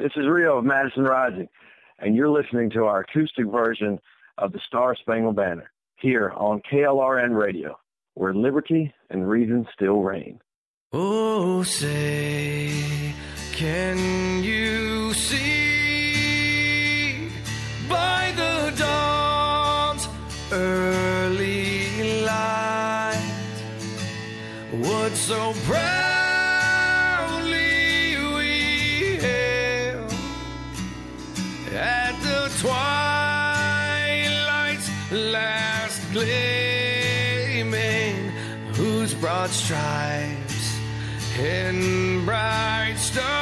This is Rio of Madison Rising, and you're listening to our acoustic version of the Star Spangled Banner here on KLRN Radio, where liberty and reason still reign. Oh, say, can you see by the dawn's early light what so bright? twilight's last gleaming, whose broad stripes in bright stars.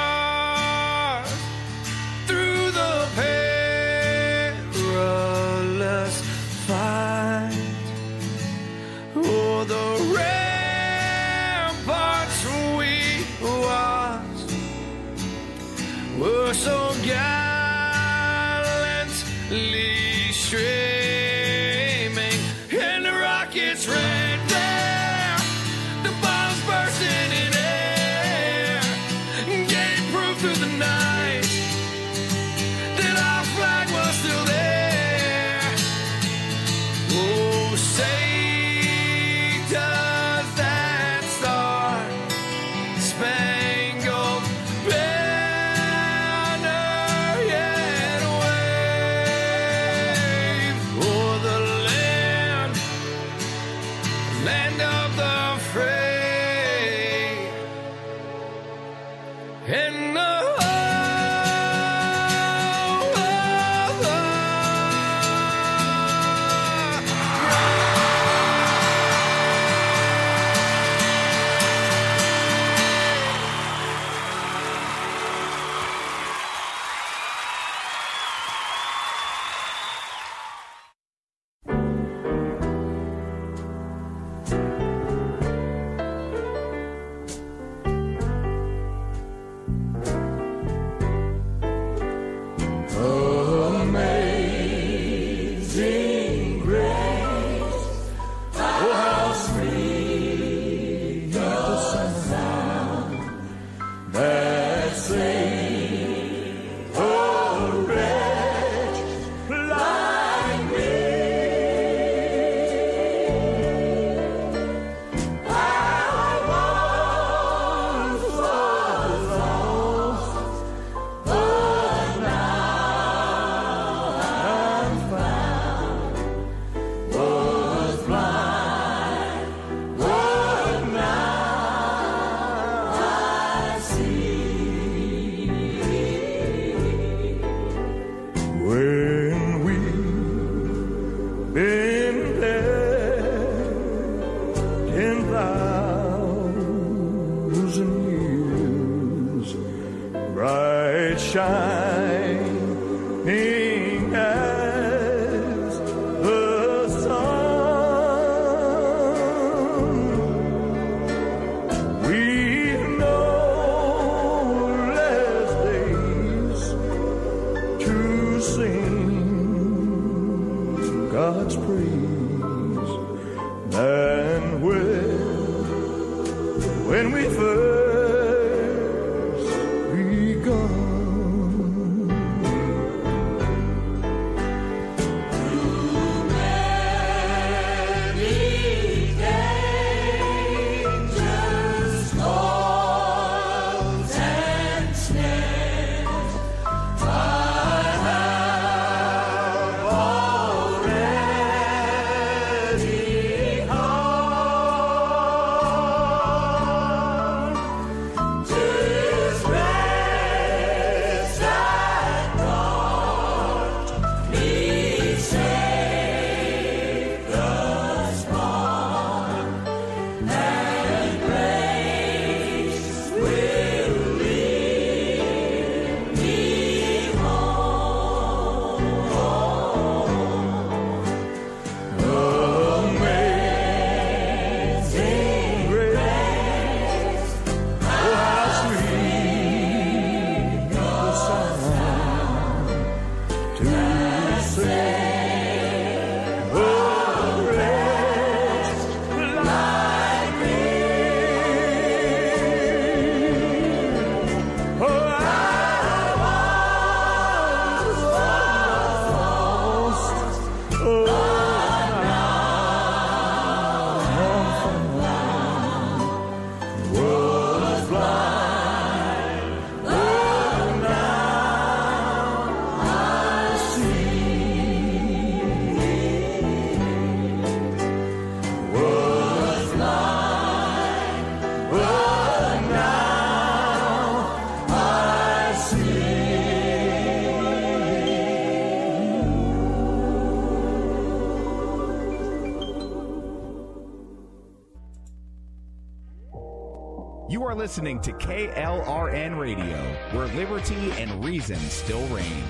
Listening to KLRN Radio, where liberty and reason still reign.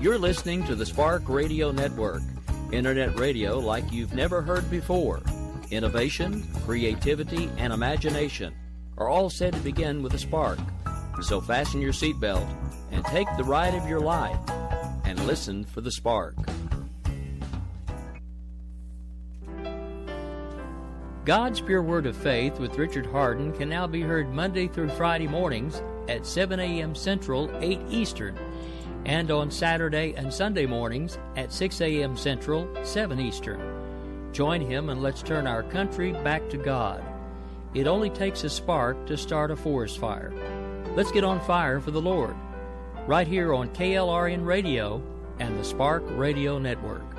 You're listening to the Spark Radio Network, internet radio like you've never heard before. Innovation, creativity, and imagination are all said to begin with a spark. So fasten your seatbelt and take the ride of your life and listen for the spark. God's Pure Word of Faith with Richard Hardin can now be heard Monday through Friday mornings at 7 a.m. Central, 8 Eastern, and on Saturday and Sunday mornings at 6 a.m. Central, 7 Eastern. Join him and let's turn our country back to God. It only takes a spark to start a forest fire. Let's get on fire for the Lord. Right here on KLRN Radio and the Spark Radio Network.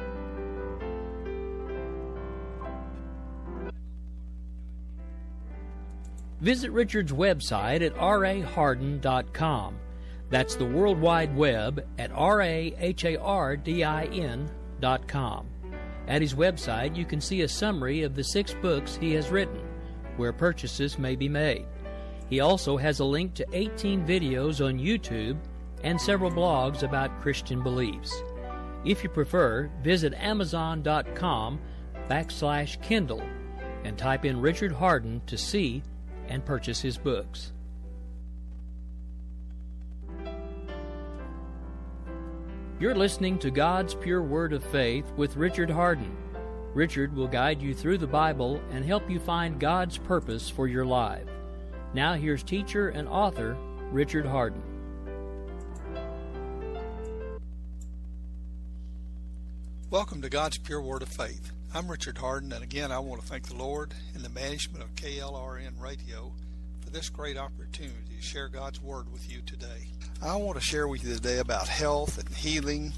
Visit Richard's website at rahardin.com. That's the World Wide Web at R-A-H-A-R-D-I-N.com. At his website, you can see a summary of the six books he has written, where purchases may be made. He also has a link to 18 videos on YouTube and several blogs about Christian beliefs. If you prefer, visit Amazon.com backslash Kindle and type in Richard Hardin to see and purchase his books. You're listening to God's Pure Word of Faith with Richard Hardin. Richard will guide you through the Bible and help you find God's purpose for your life. Now, here's teacher and author Richard Hardin. Welcome to God's Pure Word of Faith. I'm Richard Hardin, and again, I want to thank the Lord and the management of KLRN Radio for this great opportunity to share God's Word with you today. I want to share with you today about health and healing,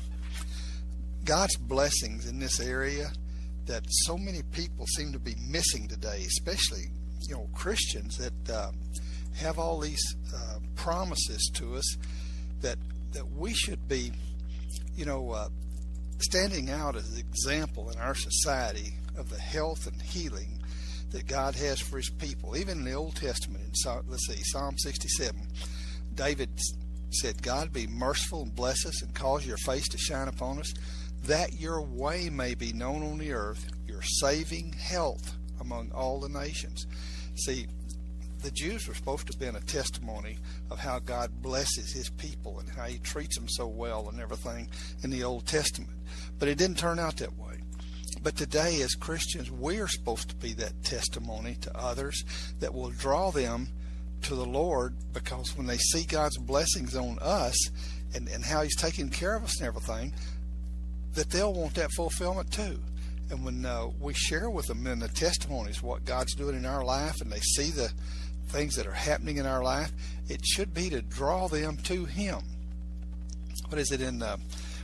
God's blessings in this area that so many people seem to be missing today, especially you know Christians that uh, have all these uh, promises to us that that we should be, you know, uh, standing out as an example in our society of the health and healing that God has for His people. Even in the Old Testament, in let's see, Psalm 67, David said, "God be merciful and bless us, and cause Your face to shine upon us, that Your way may be known on the earth, Your saving health among all the nations." See, the Jews were supposed to have been a testimony of how God blesses his people and how he treats them so well and everything in the Old Testament. But it didn't turn out that way. But today, as Christians, we're supposed to be that testimony to others that will draw them to the Lord because when they see God's blessings on us and, and how He's taking care of us and everything, that they'll want that fulfillment too. And when uh, we share with them in the testimonies what God's doing in our life and they see the things that are happening in our life, it should be to draw them to Him. What is it in uh,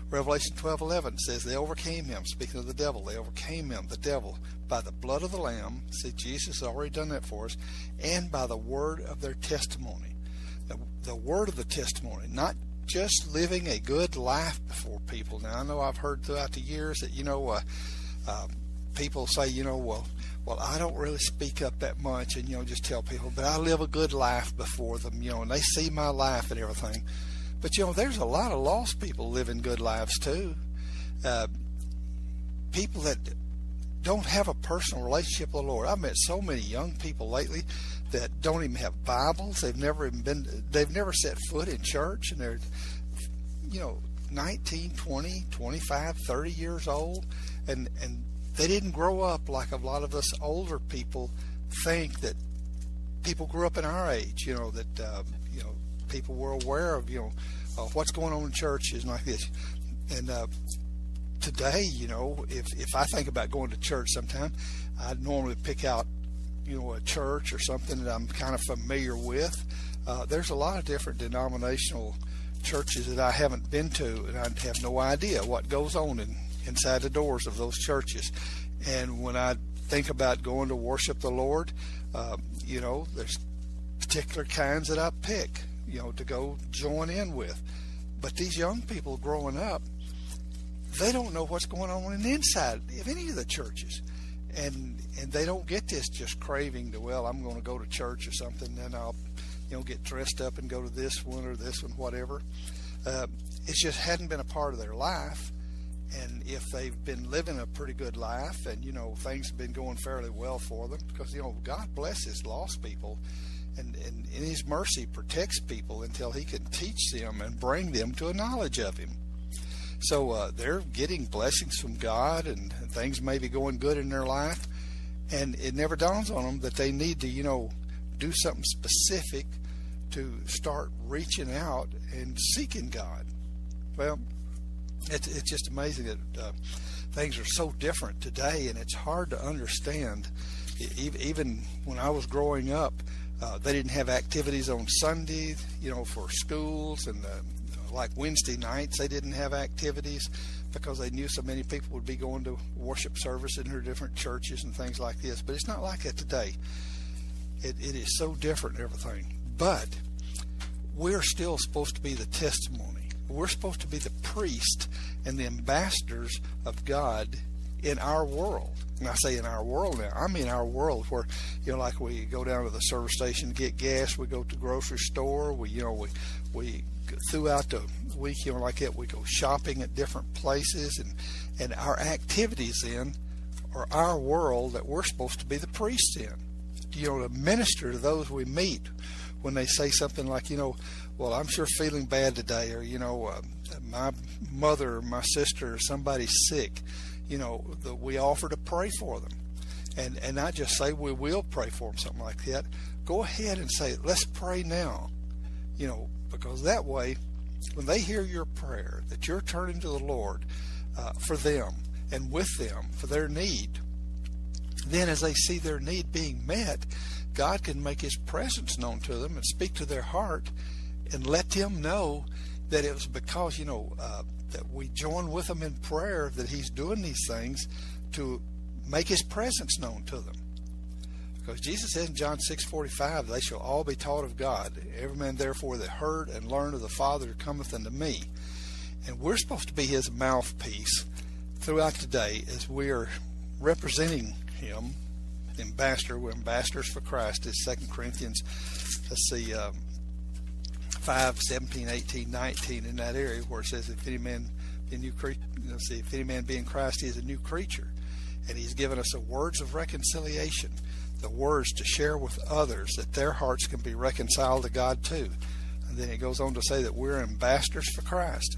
Revelation 12:11 says they overcame him. Speaking of the devil, they overcame him, the devil, by the blood of the Lamb. See, Jesus has already done that for us, and by the word of their testimony. The, the word of the testimony, not just living a good life before people. Now, I know I've heard throughout the years that you know uh, uh, people say, you know, well, well, I don't really speak up that much, and you know, just tell people, but I live a good life before them, you know, and they see my life and everything. But you know, there's a lot of lost people living good lives too. Uh, people that don't have a personal relationship with the Lord. I've met so many young people lately that don't even have Bibles. They've never even been. They've never set foot in church, and they're, you know, 19, 20, 25, 30 years old, and and they didn't grow up like a lot of us older people think that people grew up in our age. You know that um, people were aware of you know uh, what's going on in churches like this. And uh, today, you know, if if I think about going to church sometime, I normally pick out you know a church or something that I'm kind of familiar with. Uh, there's a lot of different denominational churches that I haven't been to, and I have no idea what goes on in, inside the doors of those churches. And when I think about going to worship the Lord, uh, you know, there's particular kinds that I pick you know, to go join in with. But these young people growing up, they don't know what's going on in the inside of any of the churches. and and they don't get this just craving to well I'm going to go to church or something then I'll you know get dressed up and go to this one or this one whatever uh, it just hadn't been a part of their life and if they've been living a pretty good life and you know things have been going fairly well for them because you know God blesses lost people and, and in his mercy protects people until he can teach them and bring them to a knowledge of him so uh, they're getting blessings from God and, things may be going good in their life. And it never dawns on them that they need to, you know, do something specific to start reaching out and seeking God. Well, it's, it's just amazing that uh, things are so different today, and it's hard to understand. Even when I was growing up, uh, they didn't have activities on Sunday, you know, for schools and uh, like Wednesday nights, they didn't have activities because they knew so many people would be going to worship service in their different churches and things like this. But it's not like that today. It, it is so different everything. But we're still supposed to be the testimony. We're supposed to be the priest and the ambassadors of God in our world. And I say in our world now, I mean our world where, you know, like we go down to the service station to get gas, we go to the grocery store, we, you know, we, we throughout the week, you know, like that, we go shopping at different places, and and our activities then are our world that we're supposed to be the priest in. You know, to minister to those we meet when they say something like, you know, well, I'm sure feeling bad today, or you know, uh, my mother, or my sister, or somebody's sick. You know, the, we offer to pray for them, and and not just say we will pray for them, something like that. Go ahead and say, let's pray now. You know, because that way, when they hear your prayer, that you're turning to the Lord uh, for them and with them for their need, then as they see their need being met, God can make His presence known to them and speak to their heart and let them know that it was because, you know, uh, that we join with them in prayer that He's doing these things to make His presence known to them. Because Jesus said in John 6:45, "They shall all be taught of God. Every man therefore that heard and learned of the Father cometh unto me." And we're supposed to be His mouthpiece throughout the day as we are representing Him. Ambassador, we're ambassadors for Christ. Is 2 Corinthians, let's see, um, 5, 17, 18, 19 in that area where it says, "If any man be new creature, let's see, if any man be in Christ, he is a new creature." And He's given us the words of reconciliation the words to share with others that their hearts can be reconciled to God too. And then he goes on to say that we're ambassadors for Christ.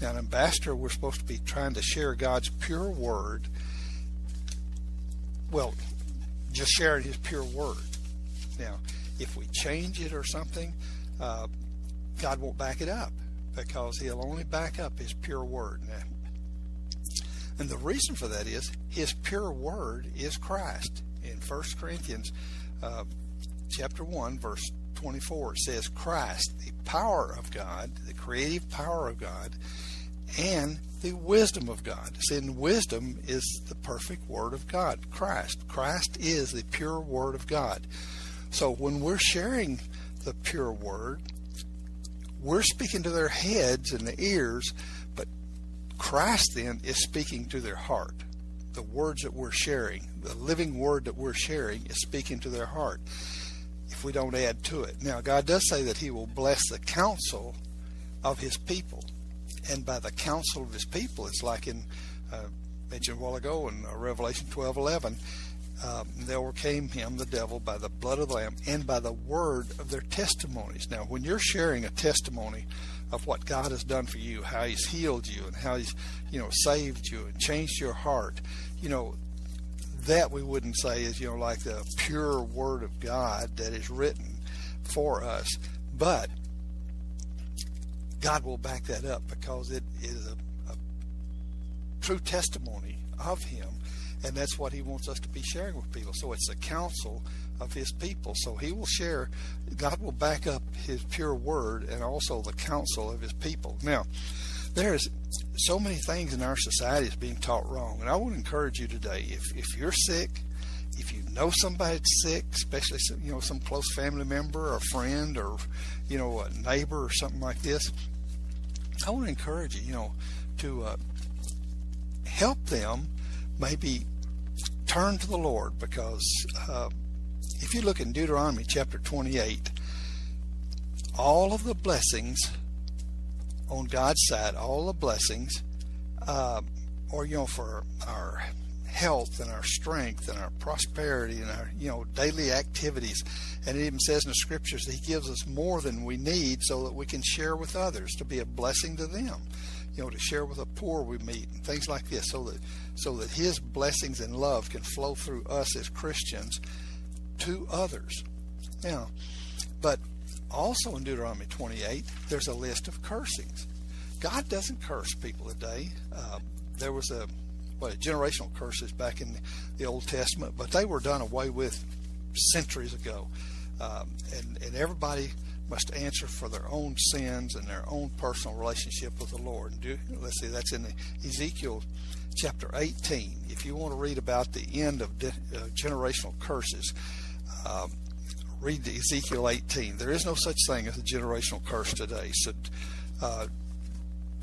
Now, an ambassador, we're supposed to be trying to share God's pure word. Well, just sharing his pure word. Now, if we change it or something, uh, God won't back it up because he'll only back up his pure word. And the reason for that is his pure word is Christ in 1 Corinthians uh, chapter 1, verse 24, it says, Christ, the power of God, the creative power of God, and the wisdom of God. Sin wisdom is the perfect word of God, Christ. Christ is the pure word of God. So when we're sharing the pure word, we're speaking to their heads and the ears, but Christ then is speaking to their heart the words that we're sharing, the living word that we're sharing, is speaking to their heart if we don't add to it. Now, God does say that He will bless the counsel of His people. And by the counsel of His people, it's like in, uh, mentioned a while ago in uh, Revelation 12 11, um, they overcame him, the devil, by the blood of the Lamb and by the word of their testimonies. Now, when you're sharing a testimony of what God has done for you, how He's healed you, and how He's, you know, saved you and changed your heart, you know, that we wouldn't say is, you know, like the pure Word of God that is written for us. But God will back that up because it is a, a true testimony of Him and that's what he wants us to be sharing with people. So it's the counsel of his people. So he will share, God will back up his pure word and also the counsel of his people. Now, there's so many things in our society is being taught wrong, and I to encourage you today. If if you're sick, if you know somebody sick, especially some, you know some close family member or friend or you know a neighbor or something like this, I want to encourage you, you know, to uh, help them maybe turn to the Lord because uh, if you look in Deuteronomy chapter 28, all of the blessings on God's side, all the blessings, uh, or you know, for our health and our strength and our prosperity and our you know daily activities, and it even says in the scriptures that He gives us more than we need so that we can share with others to be a blessing to them. You know, to share with the poor we meet and things like this, so that so that His blessings and love can flow through us as Christians to others. Now, but also in Deuteronomy 28, there's a list of cursings. God doesn't curse people today. Uh, there was a what generational curses back in the Old Testament, but they were done away with centuries ago, um, and and everybody must answer for their own sins and their own personal relationship with the Lord. Do, let's see, that's in Ezekiel chapter 18. If you want to read about the end of de, uh, generational curses, um, read Ezekiel 18. There is no such thing as a generational curse today. So, uh,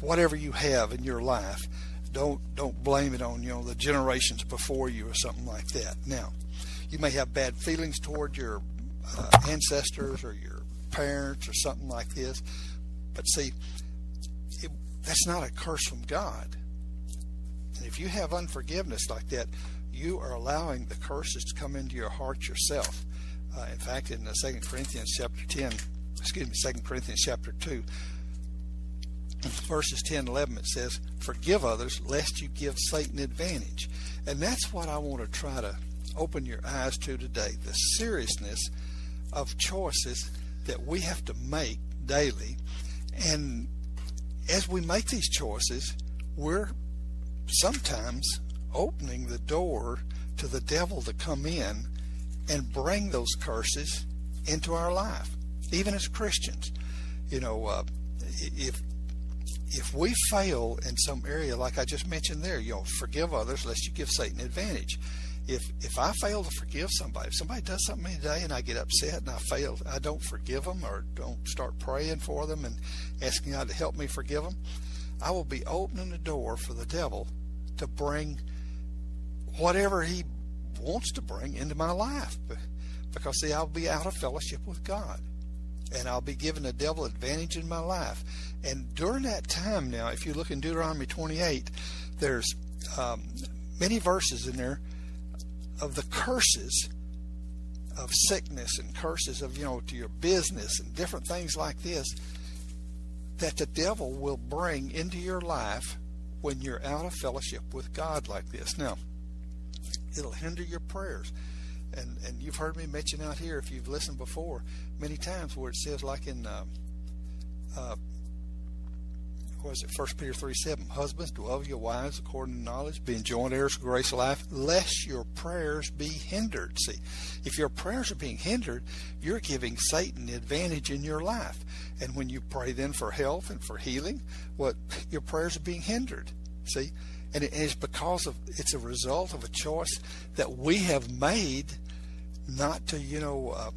whatever you have in your life, don't don't blame it on you know the generations before you or something like that. Now, you may have bad feelings toward your uh, ancestors or your parents or something like this, but see, it, that's not a curse from God. And if you have unforgiveness like that, you are allowing the curses to come into your heart yourself. Uh, in fact, in Second Corinthians chapter 10, excuse me, Second Corinthians chapter 2, verses 10 and 11, it says, Forgive others lest you give Satan advantage. And that's what I want to try to open your eyes to today the seriousness of choices that we have to make daily. And as we make these choices, we're sometimes opening the door to the devil to come in and bring those curses into our life, even as Christians. You know, uh, if if we fail in some area, like I just mentioned there, you know, forgive others lest you give Satan advantage. If if I fail to forgive somebody, if somebody does something today and I get upset and I fail, I don't forgive them or don't start praying for them and asking God to help me forgive them, I will be opening the door for the devil to bring whatever he wants to bring into my life. Because see, I'll be out of fellowship with God and I'll be giving the devil advantage in my life. And during that time now, if you look in Deuteronomy 28, there's um, many verses in there of the curses of sickness and curses of, you know, to your business and different things like this that the devil will bring into your life when you're out of fellowship with God like this. Now, it'll hinder your prayers and and you've heard me mention out here if you've listened before many times where it says like in uh, uh, what is it first peter 3 7 husbands to love your wives according to knowledge being joint heirs of grace of life lest your prayers be hindered. See if your prayers are being hindered you're giving satan the advantage in your life. And when you pray then for health and for healing what? Your prayers are being hindered. See? And it is because of it's a result of a choice that we have made not to you know uh,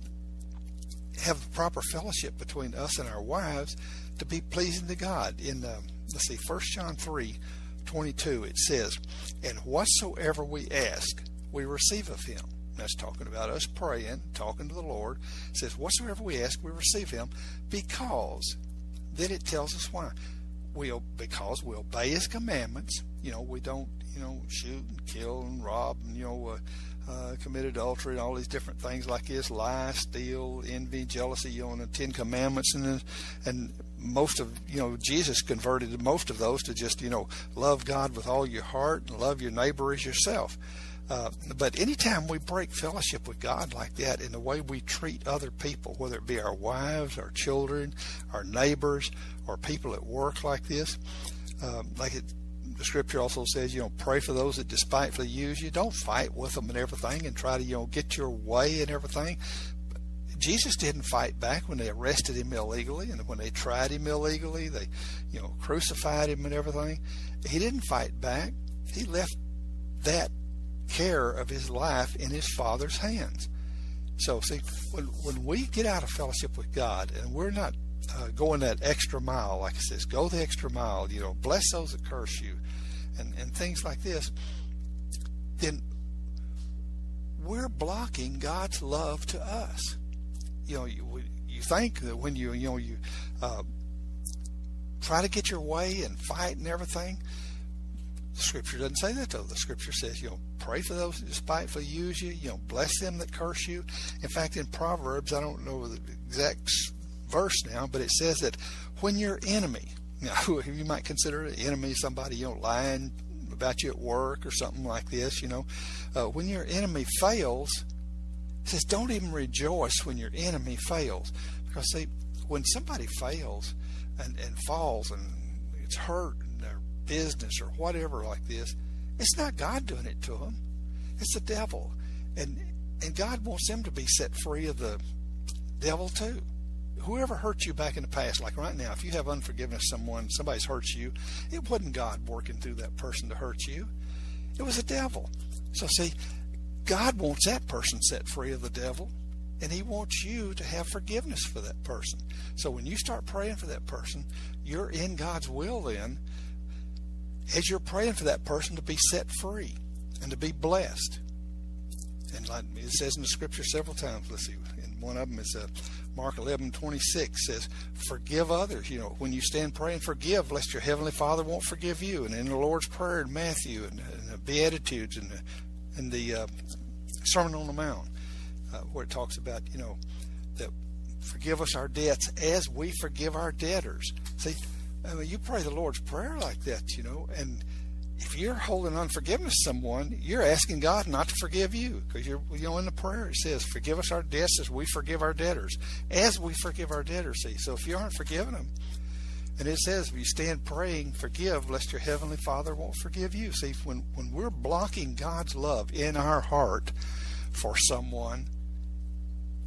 have proper fellowship between us and our wives to be pleasing to God. In uh, let's see first John 3 22 it says and whatsoever we ask we receive of him. That's talking about us praying talking to the Lord. It says whatsoever we ask we receive him because then it tells us why. We because we obey his commandments. You know, we don't, you know, shoot and kill and rob and, you know, uh, uh, commit adultery and all these different things like this, lie, steal, envy, jealousy, you know, and the Ten Commandments and and most of you know Jesus converted most of those to just you know love God with all your heart and love your neighbor as yourself. Uh, but anytime we break fellowship with God like that in the way we treat other people, whether it be our wives, our children, our neighbors, or people at work like this, um, like it the scripture also says, you know, pray for those that despitefully use you. Don't fight with them and everything and try to, you know, get your way and everything. Jesus didn't fight back when they arrested him illegally and when they tried him illegally, they, you know, crucified him and everything. He didn't fight back. He left that care of his life in his Father's hands. So, see, when, when we get out of fellowship with God and we're not uh, going that extra mile, like it says, go the extra mile, you know, bless those that curse you, and, and things like this, then we're blocking God's love to us. You know, you, you think that when you, you know, you uh, try to get your way and fight and everything, the scripture doesn't say that though. The scripture says, you know, pray for those who despitefully use you, you know, bless them that curse you. In fact, in Proverbs, I don't know the exact verse now, but it says that when your enemy, now you might consider an enemy somebody, you know, lying about you at work or something like this, you know, uh, when your enemy fails, says don't even rejoice when your enemy fails. Because see, when somebody fails and, and falls and it's hurt in their business or whatever like this, it's not God doing it to them. It's the devil. And and God wants them to be set free of the devil too whoever hurt you back in the past, like right now, if you have unforgiveness someone, somebody's hurt you, it wasn't God working through that person to hurt you. It was the devil. So see, God wants that person set free of the devil, and he wants you to have forgiveness for that person. So when you start praying for that person, you're in God's will then as you're praying for that person to be set free and to be blessed. And like it says in the scripture several times, let's see, and one of them is uh, Mark 11, 26 says, forgive others. You know, when you stand praying, forgive, lest your heavenly Father won't forgive you. And in the Lord's Prayer in Matthew and, and the Beatitudes and the, and the uh, Sermon on the Mount, uh, where it talks about, you know, that forgive us our debts as we forgive our debtors. See, I mean, you pray the Lord's Prayer like that, you know, and if you're holding unforgiveness to someone, you're asking God not to forgive you because you're, you know, in the prayer it says, "Forgive us our debts as we forgive our debtors, as we forgive our debtors." See, so if you aren't forgiving them, and it says, if you stand praying, forgive, lest your heavenly Father won't forgive you. See, when when we're blocking God's love in our heart for someone,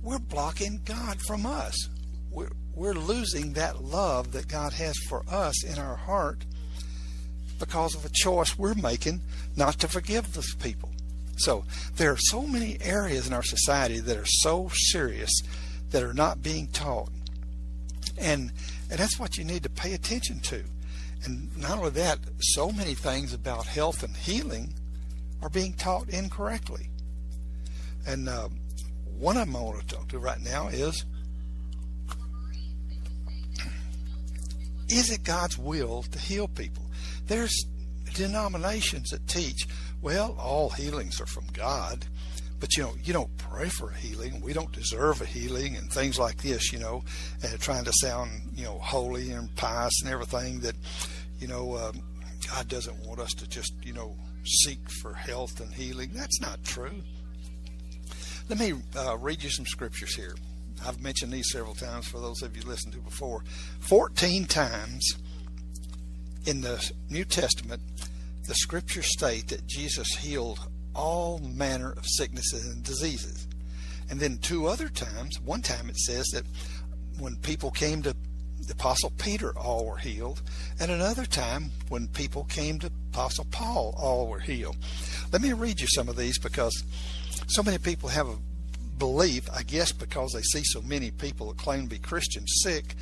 we're blocking God from us. We're we're losing that love that God has for us in our heart because of a choice we're making not to forgive those people. So there are so many areas in our society that are so serious that are not being taught. And and that's what you need to pay attention to. And not only that, so many things about health and healing are being taught incorrectly. And uh, one of them I want to talk to right now is Is it God's will to heal people? There's denominations that teach, well, all healings are from God, but you know, you don't pray for a healing. We don't deserve a healing and things like this, you know, and trying to sound, you know, holy and pious and everything that, you know, um, God doesn't want us to just, you know, seek for health and healing. That's not true. Let me uh, read you some scriptures here. I've mentioned these several times for those of you listened to before. 14 times in the New Testament, the scriptures state that Jesus healed all manner of sicknesses and diseases. And then two other times, one time it says that when people came to the Apostle Peter, all were healed. And another time, when people came to Apostle Paul, all were healed. Let me read you some of these because so many people have a belief, I guess because they see so many people that claim to be Christians sick,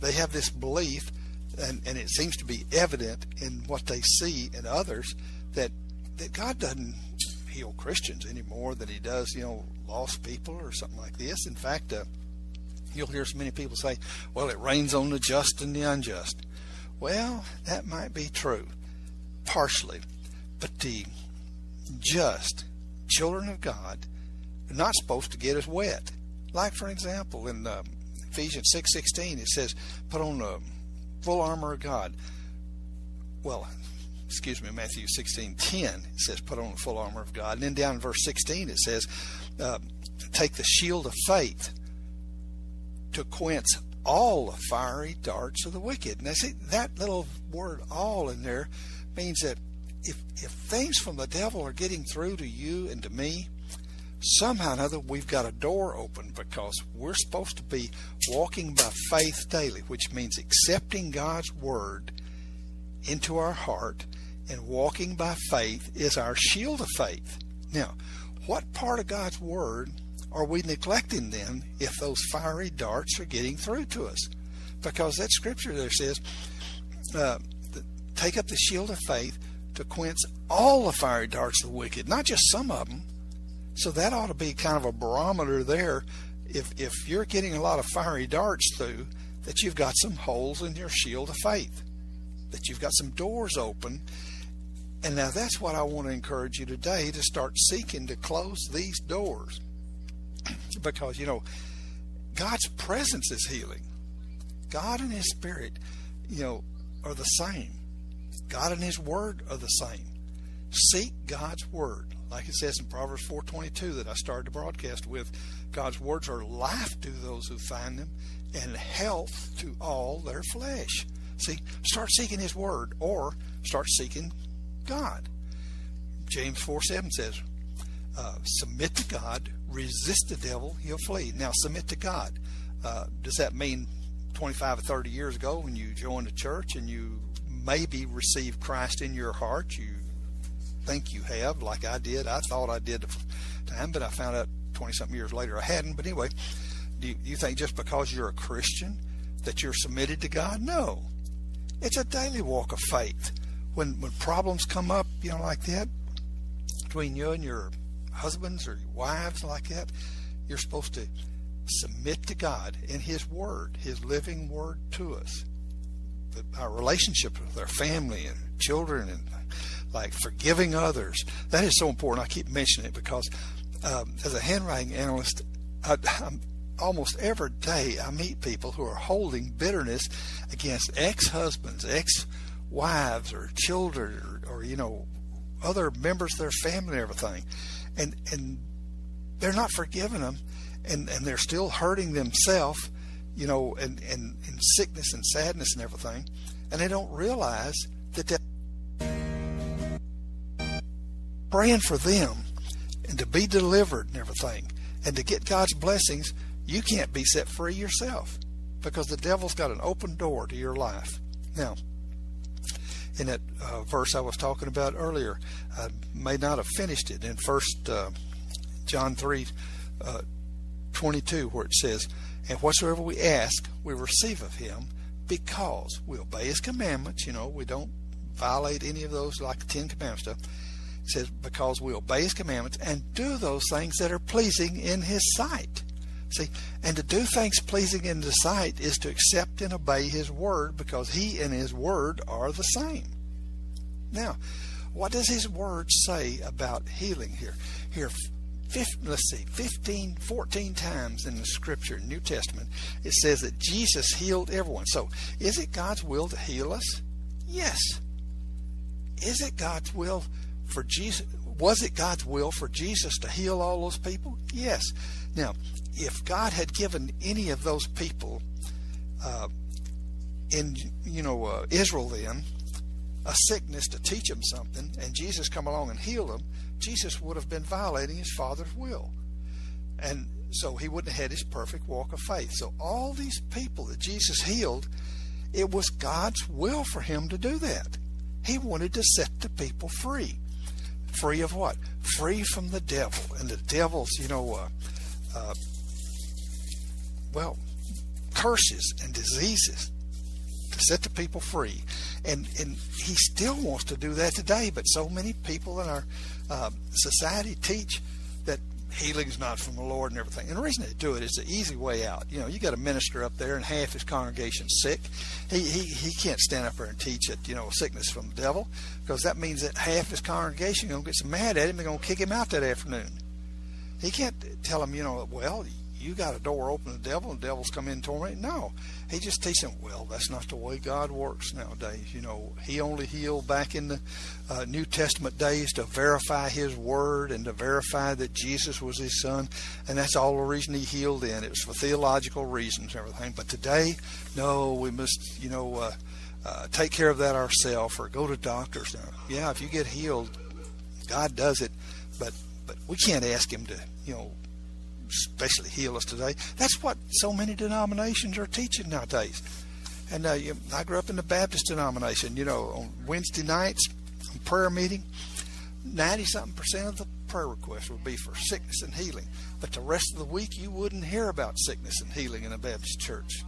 they have this belief and, and it seems to be evident in what they see in others that that God doesn't heal Christians any more than He does, you know, lost people or something like this. In fact, uh, you'll hear so many people say, "Well, it rains on the just and the unjust." Well, that might be true, partially, but the just children of God are not supposed to get as wet. Like, for example, in um, Ephesians six sixteen, it says, "Put on the full armor of God. Well, excuse me, Matthew 16 10, it says, put on the full armor of God. And then down in verse 16, it says, uh, take the shield of faith to quench all the fiery darts of the wicked. Now, see, that little word all in there means that if, if things from the devil are getting through to you and to me, somehow or another we've got a door open because we're supposed to be walking by faith daily, which means accepting God's word into our heart and walking by faith is our shield of faith. Now, what part of God's word are we neglecting then if those fiery darts are getting through to us? Because that scripture there says, uh, take up the shield of faith to quench all the fiery darts of the wicked, not just some of them So that ought to be kind of a barometer there. If if you're getting a lot of fiery darts through, that you've got some holes in your shield of faith, that you've got some doors open. And now that's what I want to encourage you today to start seeking to close these doors. because, you know, God's presence is healing. God and His Spirit, you know, are the same. God and His Word are the same. Seek God's Word. Like it says in Proverbs 4.22 that I started the broadcast with, God's words are life to those who find them and health to all their flesh. See, start seeking His Word or start seeking God. James 4 7 says, uh, Submit to God, resist the devil, he'll flee. Now, submit to God. Uh, does that mean 25 or 30 years ago when you joined a church and you maybe received Christ in your heart? You think you have, like I did. I thought I did the time, but I found out 20 something years later I hadn't. But anyway, do you, you think just because you're a Christian that you're submitted to God? No. It's a daily walk of faith. When when problems come up, you know, like that, between you and your husbands or your wives like that, you're supposed to submit to God in His Word, His living Word to us. Our relationship with our family and children and like forgiving others. That is so important. I keep mentioning it because um, as a handwriting analyst, I, I'm, almost every day I meet people who are holding bitterness against ex-husbands, ex-wives, or children, or, or you know, other members of their family and everything, and and they're not forgiving them, and and they're still hurting themselves, you know, and and in sickness and sadness and everything, and they don't realize that they're praying for them and to be delivered and everything. And to get God's blessings you can't be set free yourself because the devil's got an open door to your life. Now, in that uh, verse I was talking about earlier, I may not have finished it in First uh, John three uh, twenty two, where it says, "And whatsoever we ask, we receive of Him, because we obey His commandments. You know, we don't violate any of those like the Ten Commandments stuff." It says, "Because we obey His commandments and do those things that are pleasing in His sight." See, and to do things pleasing in the sight is to accept and obey His word because He and His word are the same. Now, what does His word say about healing here? Here, 15, let's see, 15, 14 times in the Scripture, New Testament, it says that Jesus healed everyone. So, is it God's will to heal us? Yes. Is it God's will for Jesus? Was it God's will for Jesus to heal all those people? Yes. Now, if God had given any of those people uh, in you know uh, Israel then a sickness to teach them something, and Jesus come along and heal them, Jesus would have been violating his Father's will, and so he wouldn't have had his perfect walk of faith. So all these people that Jesus healed, it was God's will for him to do that. He wanted to set the people free. Free of what? Free from the devil. And the devil's, you know, uh, uh, well, curses and diseases to set the people free. And and he still wants to do that today. But so many people in our uh, society teach that healing's not from the Lord and everything. And the reason they do it is the easy way out. You know, you got a minister up there and half his congregation's sick. He he he can't stand up there and teach that you know sickness from the devil because that means that half his congregation gonna get so mad at him they're gonna kick him out that afternoon. He can't tell them, you know, well, you got a door open to the devil and the devil's come in and torment. No. He just teaches them, well, that's not the way God works nowadays. You know, he only healed back in the uh, New Testament days to verify his word and to verify that Jesus was his son. And that's all the reason he healed then. It was for theological reasons and everything. But today, no, we must, you know, uh, uh, take care of that ourselves or go to doctors. Now, yeah, if you get healed, God does it. But, but we can't ask him to, you know, especially heal us today. That's what so many denominations are teaching nowadays. And uh, you, I grew up in the Baptist denomination. You know, on Wednesday nights, prayer meeting, ninety something percent of the prayer requests would be for sickness and healing. But the rest of the week, you wouldn't hear about sickness and healing in a Baptist church.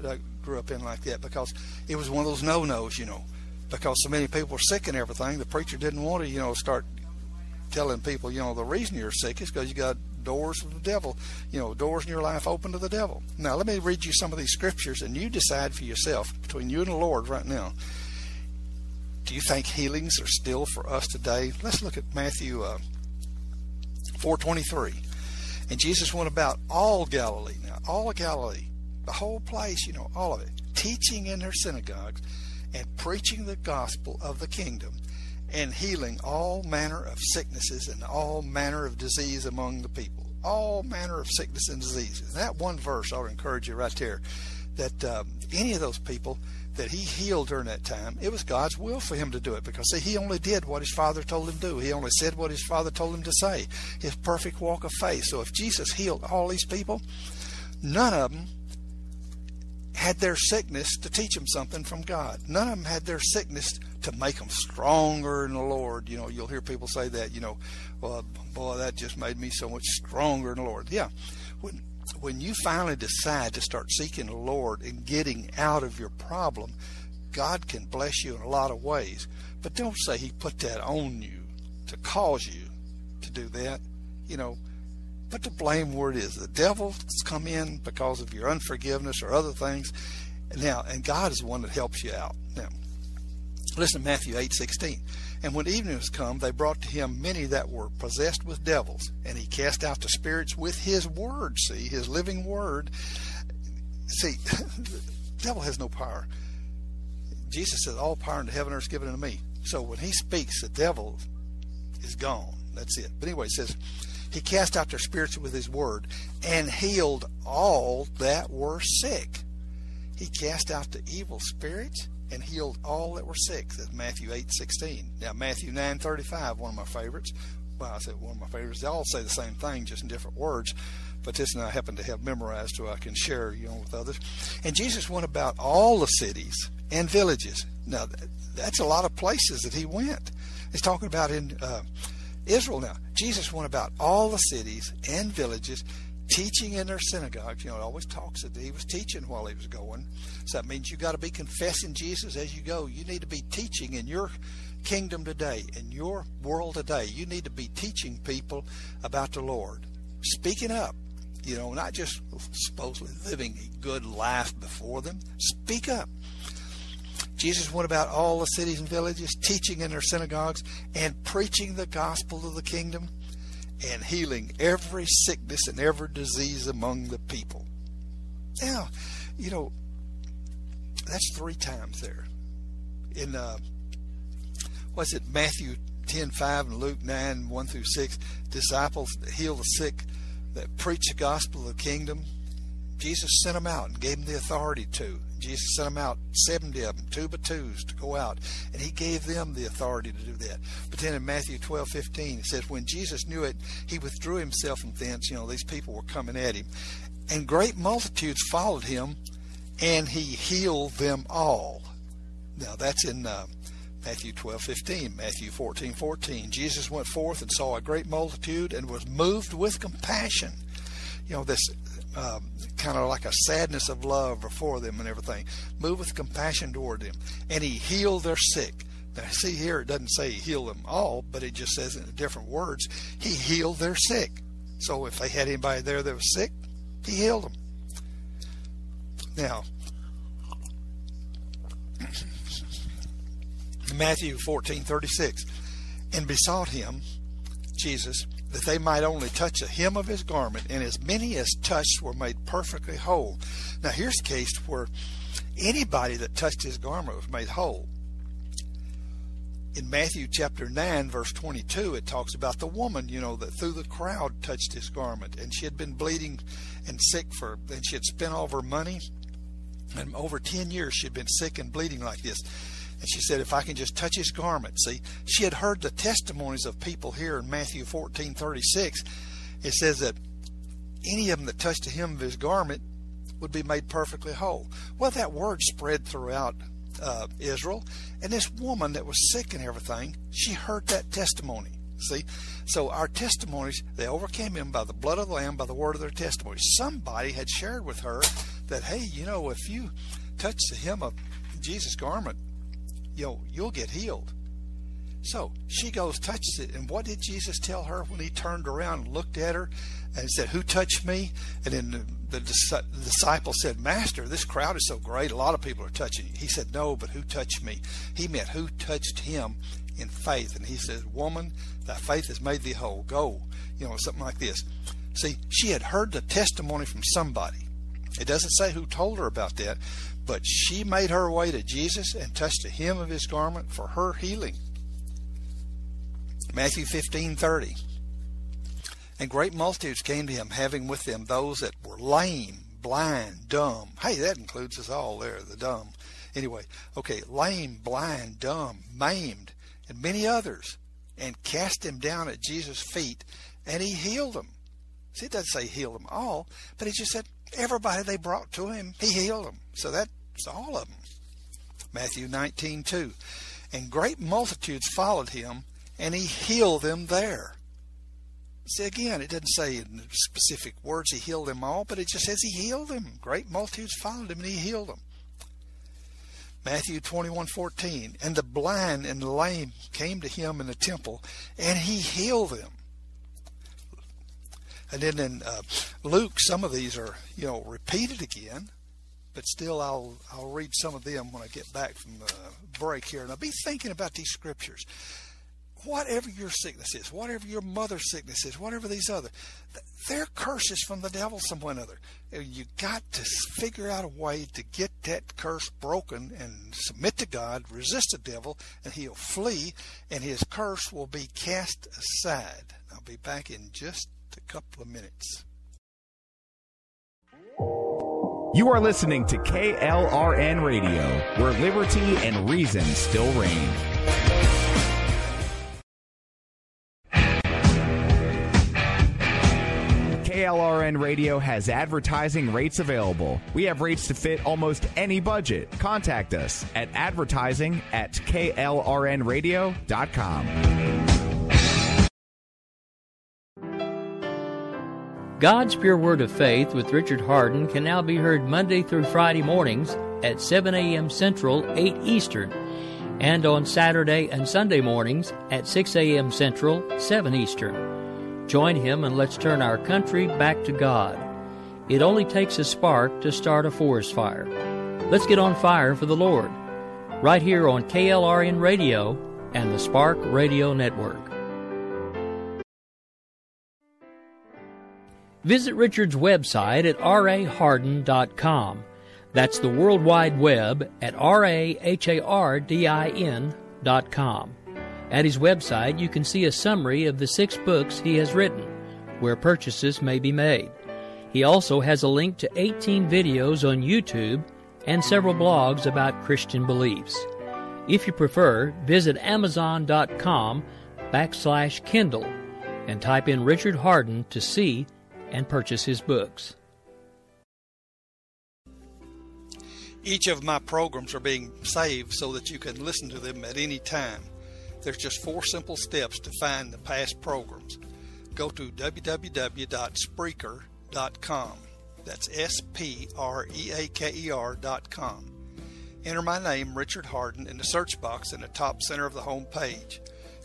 That I grew up in like that because it was one of those no nos, you know. Because so many people were sick and everything, the preacher didn't want to, you know, start telling people, you know, the reason you're sick is because you got doors of the devil, you know, doors in your life open to the devil. Now, let me read you some of these scriptures, and you decide for yourself between you and the Lord right now. Do you think healings are still for us today? Let's look at Matthew uh, 4:23. And Jesus went about all Galilee. Now, all of Galilee, the whole place, you know, all of it, teaching in their synagogues and preaching the gospel of the kingdom and healing all manner of sicknesses and all manner of disease among the people. All manner of sickness and diseases. That one verse, I'll encourage you right there, that um, any of those people that he healed during that time, it was God's will for him to do it because see, he only did what his father told him to do. He only said what his father told him to say. His perfect walk of faith. So if Jesus healed all these people, none of them had their sickness to teach them something from God. None of them had their sickness to make them stronger in the Lord. You know, you'll hear people say that, you know, well, boy, that just made me so much stronger in the Lord. Yeah. When, when you finally decide to start seeking the Lord and getting out of your problem, God can bless you in a lot of ways. But don't say He put that on you to cause you to do that. You know, put the blame it is. The devil's come in because of your unforgiveness or other things. Now, and God is the one that helps you out. Now, listen to Matthew 8 16. And when evening was come, they brought to him many that were possessed with devils, and he cast out the spirits with his word. See, his living word. See, the devil has no power. Jesus said, All power in heaven and earth is given unto me. So when he speaks, the devil is gone. That's it. But anyway, it says, He cast out their spirits with his word and healed all that were sick. He cast out the evil spirits and healed all that were sick. That's Matthew eight sixteen. Now Matthew nine thirty five, one of my favorites. Well, I said one of my favorites. They all say the same thing, just in different words. But this one I happen to have memorized so I can share, you know, with others. And Jesus went about all the cities and villages. Now that's a lot of places that he went. He's talking about in uh, Israel now. Jesus went about all the cities and villages, teaching in their synagogues. You know, it always talks that he was teaching while he was going. So that means you got to be confessing Jesus as you go. You need to be teaching in your kingdom today, in your world today. You need to be teaching people about the Lord, speaking up. You know, not just supposedly living a good life before them. Speak up. Jesus went about all the cities and villages, teaching in their synagogues and preaching the gospel of the kingdom and healing every sickness and every disease among the people. Now, you know, that's three times there. In uh, what's it, Matthew 10 5 and Luke 9 1 through 6, disciples heal the sick, that preach the gospel of the kingdom. Jesus sent them out and gave them the authority to. Jesus sent them out, 70 of them, two by twos, to go out. And he gave them the authority to do that. But then in Matthew 12, 15, it says, When Jesus knew it, he withdrew himself from thence. You know, these people were coming at him. And great multitudes followed him, and he healed them all. Now, that's in uh, Matthew 12, 15. Matthew 14, 14. Jesus went forth and saw a great multitude and was moved with compassion. You know, this um, kind of like a sadness of love before them and everything. Move with compassion toward them. And he healed their sick. Now, see here, it doesn't say he healed them all, but it just says in different words, he healed their sick. So if they had anybody there that was sick, he healed them. Now, Matthew 14, 36, and besought him, Jesus, that they might only touch the hem of his garment, and as many as touched were made perfectly whole. Now, here's a case where anybody that touched his garment was made whole. In Matthew chapter 9, verse 22, it talks about the woman, you know, that through the crowd touched his garment, and she had been bleeding and sick for, and she had spent all of her money, and over 10 years she had been sick and bleeding like this. And she said, if I can just touch his garment. See, she had heard the testimonies of people here in Matthew 14 36. It says that any of them that touched the hem of his garment would be made perfectly whole. Well, that word spread throughout uh, Israel. And this woman that was sick and everything, she heard that testimony. See? So our testimonies, they overcame him by the blood of the Lamb, by the word of their testimony. Somebody had shared with her that, hey, you know, if you touch the hem of Jesus' garment, you know, you'll get healed. So she goes, touches it. And what did Jesus tell her when he turned around and looked at her and said, Who touched me? And then the, the, the disciple said, Master, this crowd is so great. A lot of people are touching you. He said, No, but who touched me? He meant who touched him in faith. And he says, Woman, thy faith has made thee whole. Go. You know, something like this. See, she had heard the testimony from somebody. It doesn't say who told her about that, but she made her way to Jesus and touched the hem of his garment for her healing. Matthew 15:30. And great multitudes came to him, having with them those that were lame, blind, dumb. Hey, that includes us all there, the dumb. Anyway, okay, lame, blind, dumb, maimed, and many others, and cast them down at Jesus' feet, and he healed them. See, it doesn't say heal them all, but he just said everybody they brought to him, he healed them. So that's all of them. Matthew 19:2. And great multitudes followed him, and he healed them there. See, again, it doesn't say in specific words he healed them all, but it just says he healed them. Great multitudes followed him, and he healed them. Matthew 21:14 And the blind and the lame came to him in the temple and he healed them. And then in uh, Luke some of these are, you know, repeated again, but still I'll I'll read some of them when I get back from the break here and I'll be thinking about these scriptures whatever your sickness is, whatever your mother's sickness is, whatever these other, they're curses from the devil some way or another. You got to figure out a way to get that curse broken and submit to God, resist the devil, and he'll flee, and his curse will be cast aside. I'll be back in just a couple of minutes. You are listening to KLRN Radio, where liberty and reason still reign. KLRN Radio has advertising rates available. We have rates to fit almost any budget. Contact us at advertising at klrnradio.com. God's Pure Word of Faith with Richard Hardin can now be heard Monday through Friday mornings at 7 a.m. Central, 8 Eastern, and on Saturday and Sunday mornings at 6 a.m. Central, 7 Eastern. Join him and let's turn our country back to God. It only takes a spark to start a forest fire. Let's get on fire for the Lord. Right here on KLRN Radio and the Spark Radio Network. Visit Richard's website at rahardin.com. That's the World Wide Web at rahardin.com. At his website, you can see a summary of the six books he has written, where purchases may be made. He also has a link to 18 videos on YouTube and several blogs about Christian beliefs. If you prefer, visit Amazon.com backslash Kindle and type in Richard Hardin to see and purchase his books. Each of my programs are being saved so that you can listen to them at any time. There's just four simple steps to find the past programs. Go to www.spreaker.com. That's S P R E A K E R.com. Enter my name, Richard Hardin, in the search box in the top center of the home page.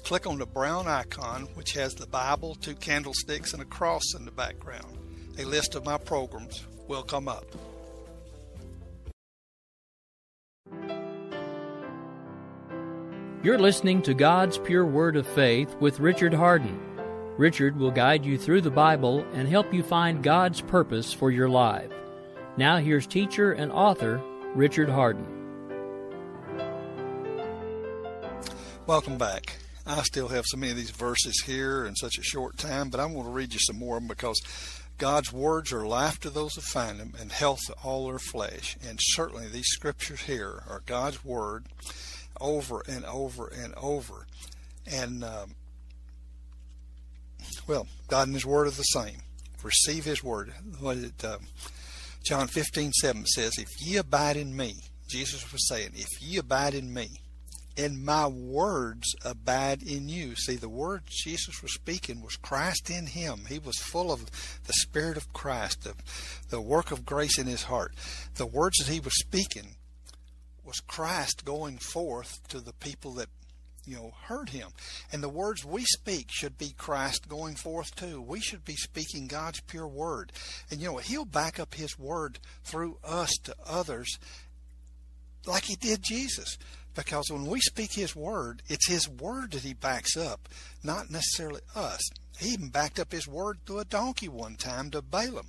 Click on the brown icon, which has the Bible, two candlesticks, and a cross in the background. A list of my programs will come up. You're listening to God's Pure Word of Faith with Richard Hardin. Richard will guide you through the Bible and help you find God's purpose for your life. Now, here's teacher and author Richard Hardin. Welcome back. I still have so many of these verses here in such a short time, but I'm going to read you some more of them because God's words are life to those who find them and health to all their flesh. And certainly these scriptures here are God's word over and over and over. And, um, well, God and His Word are the same. Receive His Word. What it, um, John 15, 7 says, If ye abide in me, Jesus was saying, If ye abide in me, and my words abide in you. See, the word Jesus was speaking was Christ in him. He was full of the Spirit of Christ, the, the work of grace in his heart. The words that he was speaking was Christ going forth to the people that you know, heard him. And the words we speak should be Christ going forth too. We should be speaking God's pure word. And you know, he'll back up his word through us to others like he did Jesus. Because when we speak his word, it's his word that he backs up, not necessarily us. He even backed up his word through a donkey one time to Balaam.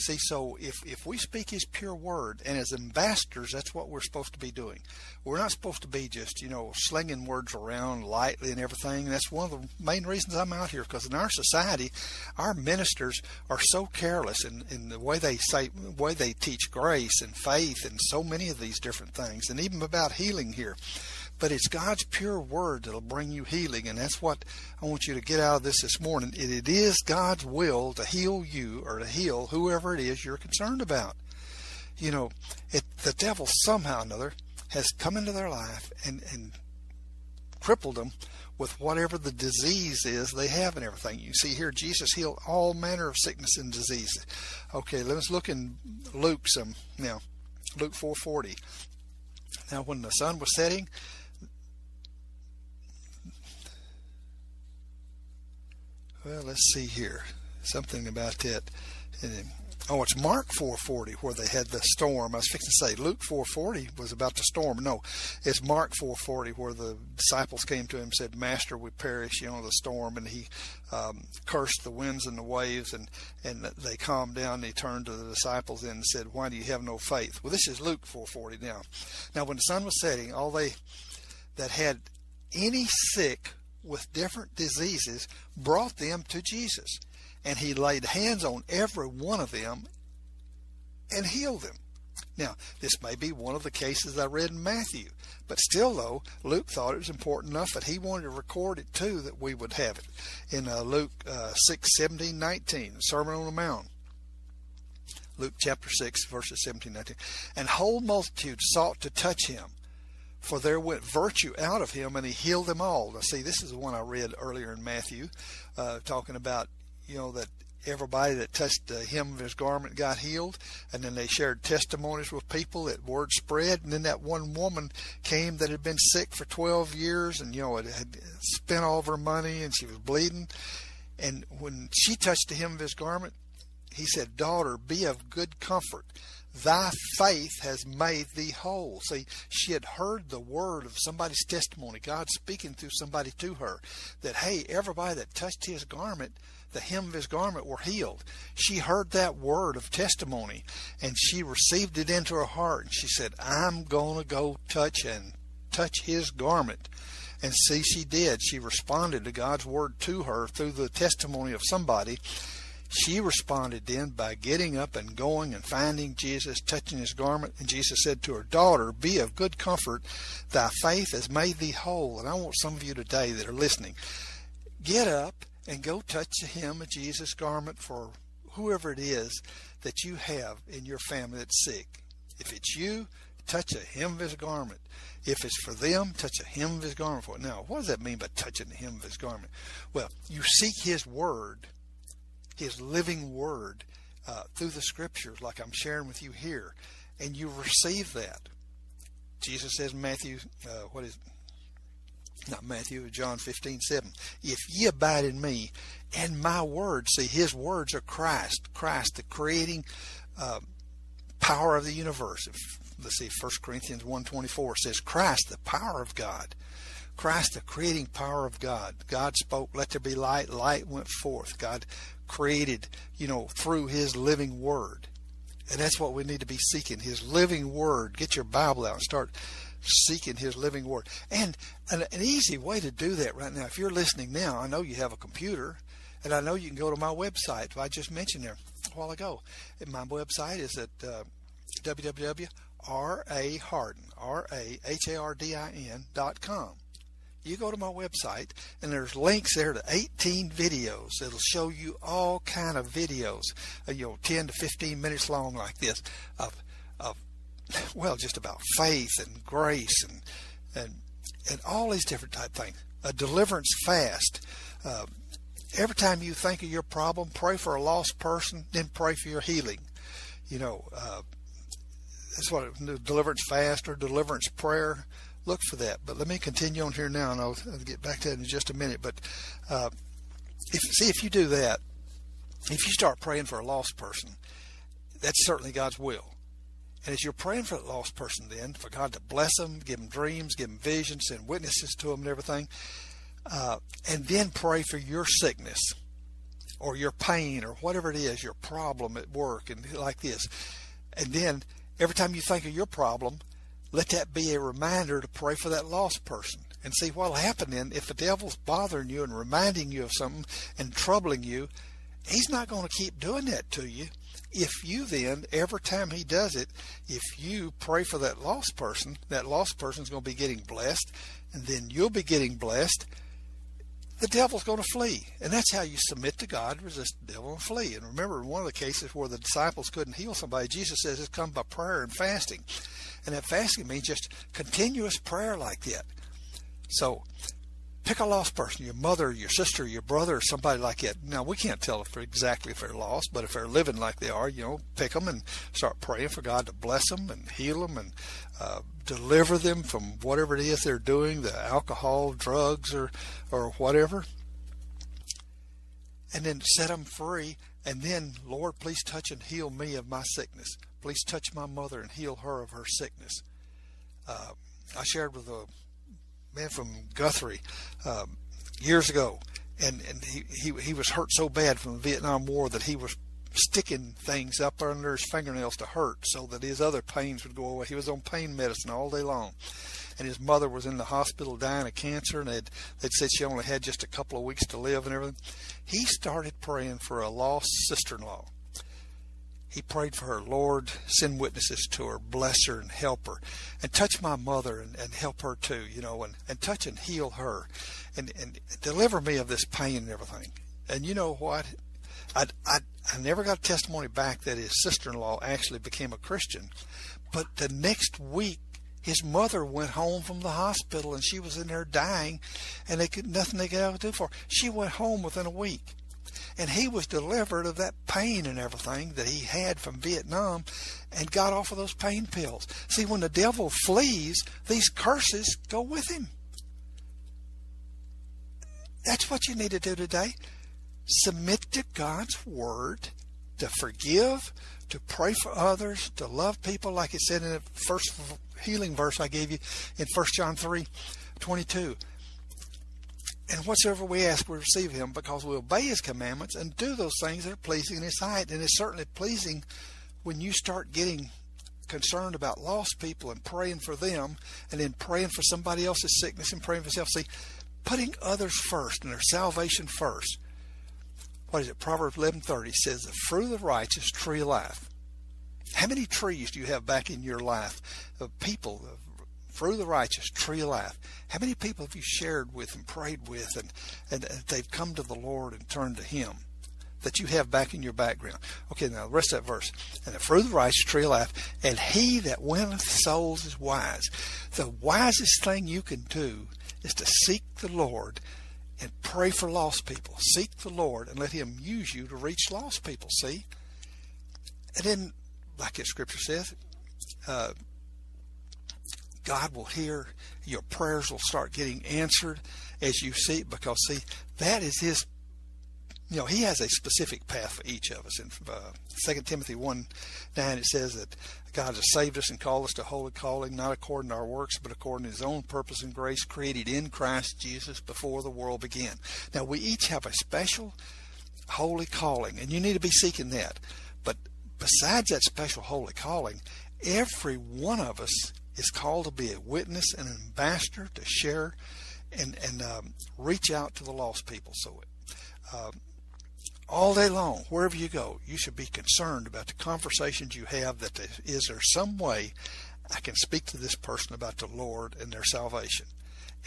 See, so if, if we speak His pure word, and as ambassadors, that's what we're supposed to be doing. We're not supposed to be just, you know, slinging words around lightly and everything. And That's one of the main reasons I'm out here, because in our society, our ministers are so careless in, in the way they say, the way they teach grace and faith and so many of these different things, and even about healing here. But it's God's pure word that'll bring you healing, and that's what I want you to get out of this this morning. It, it is God's will to heal you or to heal whoever it is you're concerned about. You know, it, the devil somehow or another has come into their life and, and crippled them with whatever the disease is they have and everything. You see here, Jesus healed all manner of sickness and disease. Okay, let's look in Luke some now. Luke 4:40. Now, when the sun was setting, Well, let's see here. Something about that. Oh, it's Mark 4:40 where they had the storm. I was fixing to say Luke 4:40 was about the storm. No, it's Mark 4:40 where the disciples came to him and said, "Master, we perish, you know, the storm." And he um, cursed the winds and the waves, and and they calmed down. And he turned to the disciples and said, "Why do you have no faith?" Well, this is Luke 4:40 now. Now, when the sun was setting, all they that had any sick with different diseases brought them to Jesus. And he laid hands on every one of them and healed them. Now, this may be one of the cases I read in Matthew, but still, though, Luke thought it was important enough that he wanted to record it too that we would have it. In uh, Luke uh, 6, 17, 19, Sermon on the Mount. Luke chapter 6, verses 17, 19. And whole multitude sought to touch him, for there went virtue out of him, and he healed them all. Now, see, this is the one I read earlier in Matthew, uh, talking about, you know, that everybody that touched the hem of his garment got healed, and then they shared testimonies with people. That word spread, and then that one woman came that had been sick for 12 years, and you know, it had spent all of her money, and she was bleeding. And when she touched the hem of his garment, he said, "Daughter, be of good comfort." Thy faith has made thee whole. See, she had heard the word of somebody's testimony, God speaking through somebody to her, that, hey, everybody that touched his garment, the hem of his garment, were healed. She heard that word of testimony and she received it into her heart. And she said, I'm going to go touch and touch his garment. And see, she did. She responded to God's word to her through the testimony of somebody she responded then by getting up and going and finding Jesus, touching his garment. And Jesus said to her, Daughter, be of good comfort. Thy faith has made thee whole. And I want some of you today that are listening, get up and go touch the hem of Jesus' garment for whoever it is that you have in your family that's sick. If it's you, touch a hem of his garment. If it's for them, touch a hem of his garment for it. Now, what does that mean by touching the hem of his garment? Well, you seek his word his living word uh, through the scriptures, like I'm sharing with you here, and you receive that. Jesus says in Matthew, uh, what is not Matthew, John 15, 7. If ye abide in me and my words, see, his words are Christ, Christ, the creating uh, power of the universe. Let's see, 1 Corinthians 1.24 says, Christ, the power of God. Christ, the creating power of God. God spoke, let there be light. Light went forth. God created, you know, through His living Word. And that's what we need to be seeking His living Word. Get your Bible out and start seeking His living Word. And an, an easy way to do that right now, if you're listening now, I know you have a computer, and I know you can go to my website. I just mentioned there a while ago. And my website is at uh, you go to my website and there's links there to 18 videos. It'll show you all kind of videos uh, you know 10 to 15 minutes long like this of of well just about faith and grace and and and all these different type things. A deliverance fast. Uh, every time you think of your problem pray for a lost person then pray for your healing. You know uh, that's what deliverance fast or deliverance prayer look for that. But let me continue on here now, and I'll, I'll get back to that in just a minute. But uh, if see if you do that, if you start praying for a lost person, that's certainly God's will. And as you're praying for that lost person, then for God to bless them, give them dreams, give them visions, send witnesses to them, and everything, uh, and then pray for your sickness or your pain or whatever it is, your problem at work, and like this, and then every time you think of your problem, let that be a reminder to pray for that lost person and see what'll happen then if the devil's bothering you and reminding you of something and troubling you he's not going to keep doing that to you if you then every time he does it if you pray for that lost person that lost person's going to be getting blessed and then you'll be getting blessed the devil's going to flee. And that's how you submit to God, resist the devil, and flee. And remember, in one of the cases where the disciples couldn't heal somebody, Jesus says it's come by prayer and fasting. And that fasting means just continuous prayer like that. So pick a lost person, your mother, your sister, your brother, somebody like that. Now, we can't tell if exactly if they're lost, but if they're living like they are, you know, pick them and start praying for God to bless them and heal them and uh, deliver them from whatever it is they're doing, the alcohol, drugs, or, or whatever. And then set them free. And then, Lord, please touch and heal me of my sickness. Please touch my mother and heal her of her sickness. Uh, I shared with a man from Guthrie um, years ago, and and he, he he was hurt so bad from the Vietnam War that he was sticking things up under his fingernails to hurt so that his other pains would go away. He was on pain medicine all day long. And his mother was in the hospital dying of cancer, and they'd, they'd said she only had just a couple of weeks to live and everything. He started praying for a lost sister in law he prayed for her, Lord, send witnesses to her, bless her and help her, and touch my mother and, and help her too, you know, and, and touch and heal her, and, and deliver me of this pain and everything. And you know what? I, I, I never got a testimony back that his sister-in-law actually became a Christian, but the next week his mother went home from the hospital and she was in there dying, and they could nothing they could do for her. She went home within a week and he was delivered of that pain and everything that he had from Vietnam and got off of those pain pills. See, when the devil flees, these curses go with him. That's what you need to do today. Submit to God's word, to forgive, to pray for others, to love people, like it said in the first healing verse I gave you in 1 John 3 22 and whatsoever we ask, we receive him because we obey his commandments and do those things that are pleasing in his sight. And it's certainly pleasing when you start getting concerned about lost people and praying for them and then praying for somebody else's sickness and praying for yourself. See, putting others first and their salvation first. What is it? Proverbs 11:30 says, "The fruit of the righteous, tree of life." How many trees do you have back in your life of people, of of the righteous, tree of life. How many people have you shared with and prayed with and, and they've come to the Lord and turned to Him that you have back in your background? Okay, now the rest of that verse. And the fruit of the righteous, tree of life, and he that winneth souls is wise. The wisest thing you can do is to seek the Lord and pray for lost people. Seek the Lord and let Him use you to reach lost people. See? And then, like the scripture says, uh, God will hear, your prayers will start getting answered as you seek, because see, that is His. You know, He has a specific path for each of us. In uh, 2 Timothy 1 9, it says that God has saved us and called us to holy calling, not according to our works, but according to His own purpose and grace, created in Christ Jesus before the world began. Now, we each have a special holy calling, and you need to be seeking that. But besides that special holy calling, every one of us is called to be a witness and an ambassador to share and and um, reach out to the lost people. So, uh, all day long, wherever you go, you should be concerned about the conversations you have. That is there some way I can speak to this person about the Lord and their salvation,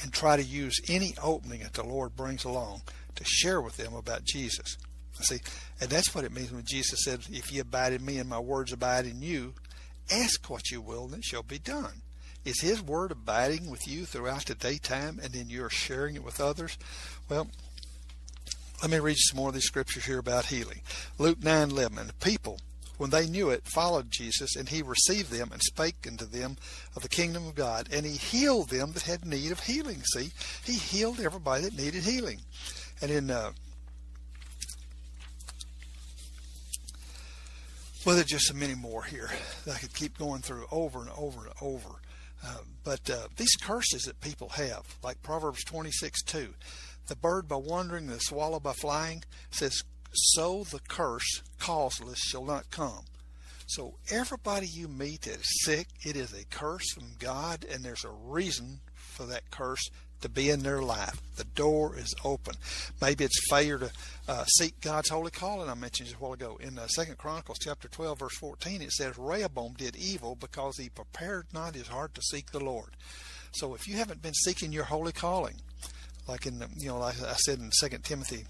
and try to use any opening that the Lord brings along to share with them about Jesus. See, and that's what it means when Jesus said, "If you abide in me and my words abide in you, Ask what you will, and it shall be done. Is His Word abiding with you throughout the daytime, and then you're sharing it with others? Well, let me read some more of these scriptures here about healing. Luke 9 11. And the people, when they knew it, followed Jesus, and he received them and spake unto them of the kingdom of God, and he healed them that had need of healing. See, he healed everybody that needed healing. And in uh, well, there's just so many more here that I could keep going through over and over and over. Uh, but uh, these curses that people have, like Proverbs 26 2, the bird by wandering, the swallow by flying, says, So the curse causeless shall not come. So everybody you meet that is sick, it is a curse from God, and there's a reason for that curse to be in their life. The door is open. Maybe it's failure to uh, seek God's holy calling. I mentioned just a while ago in uh, Second Chronicles chapter 12, verse 14. It says Rehoboam did evil because he prepared not his heart to seek the Lord. So if you haven't been seeking your holy calling, like in the, you know, like I said in Second Timothy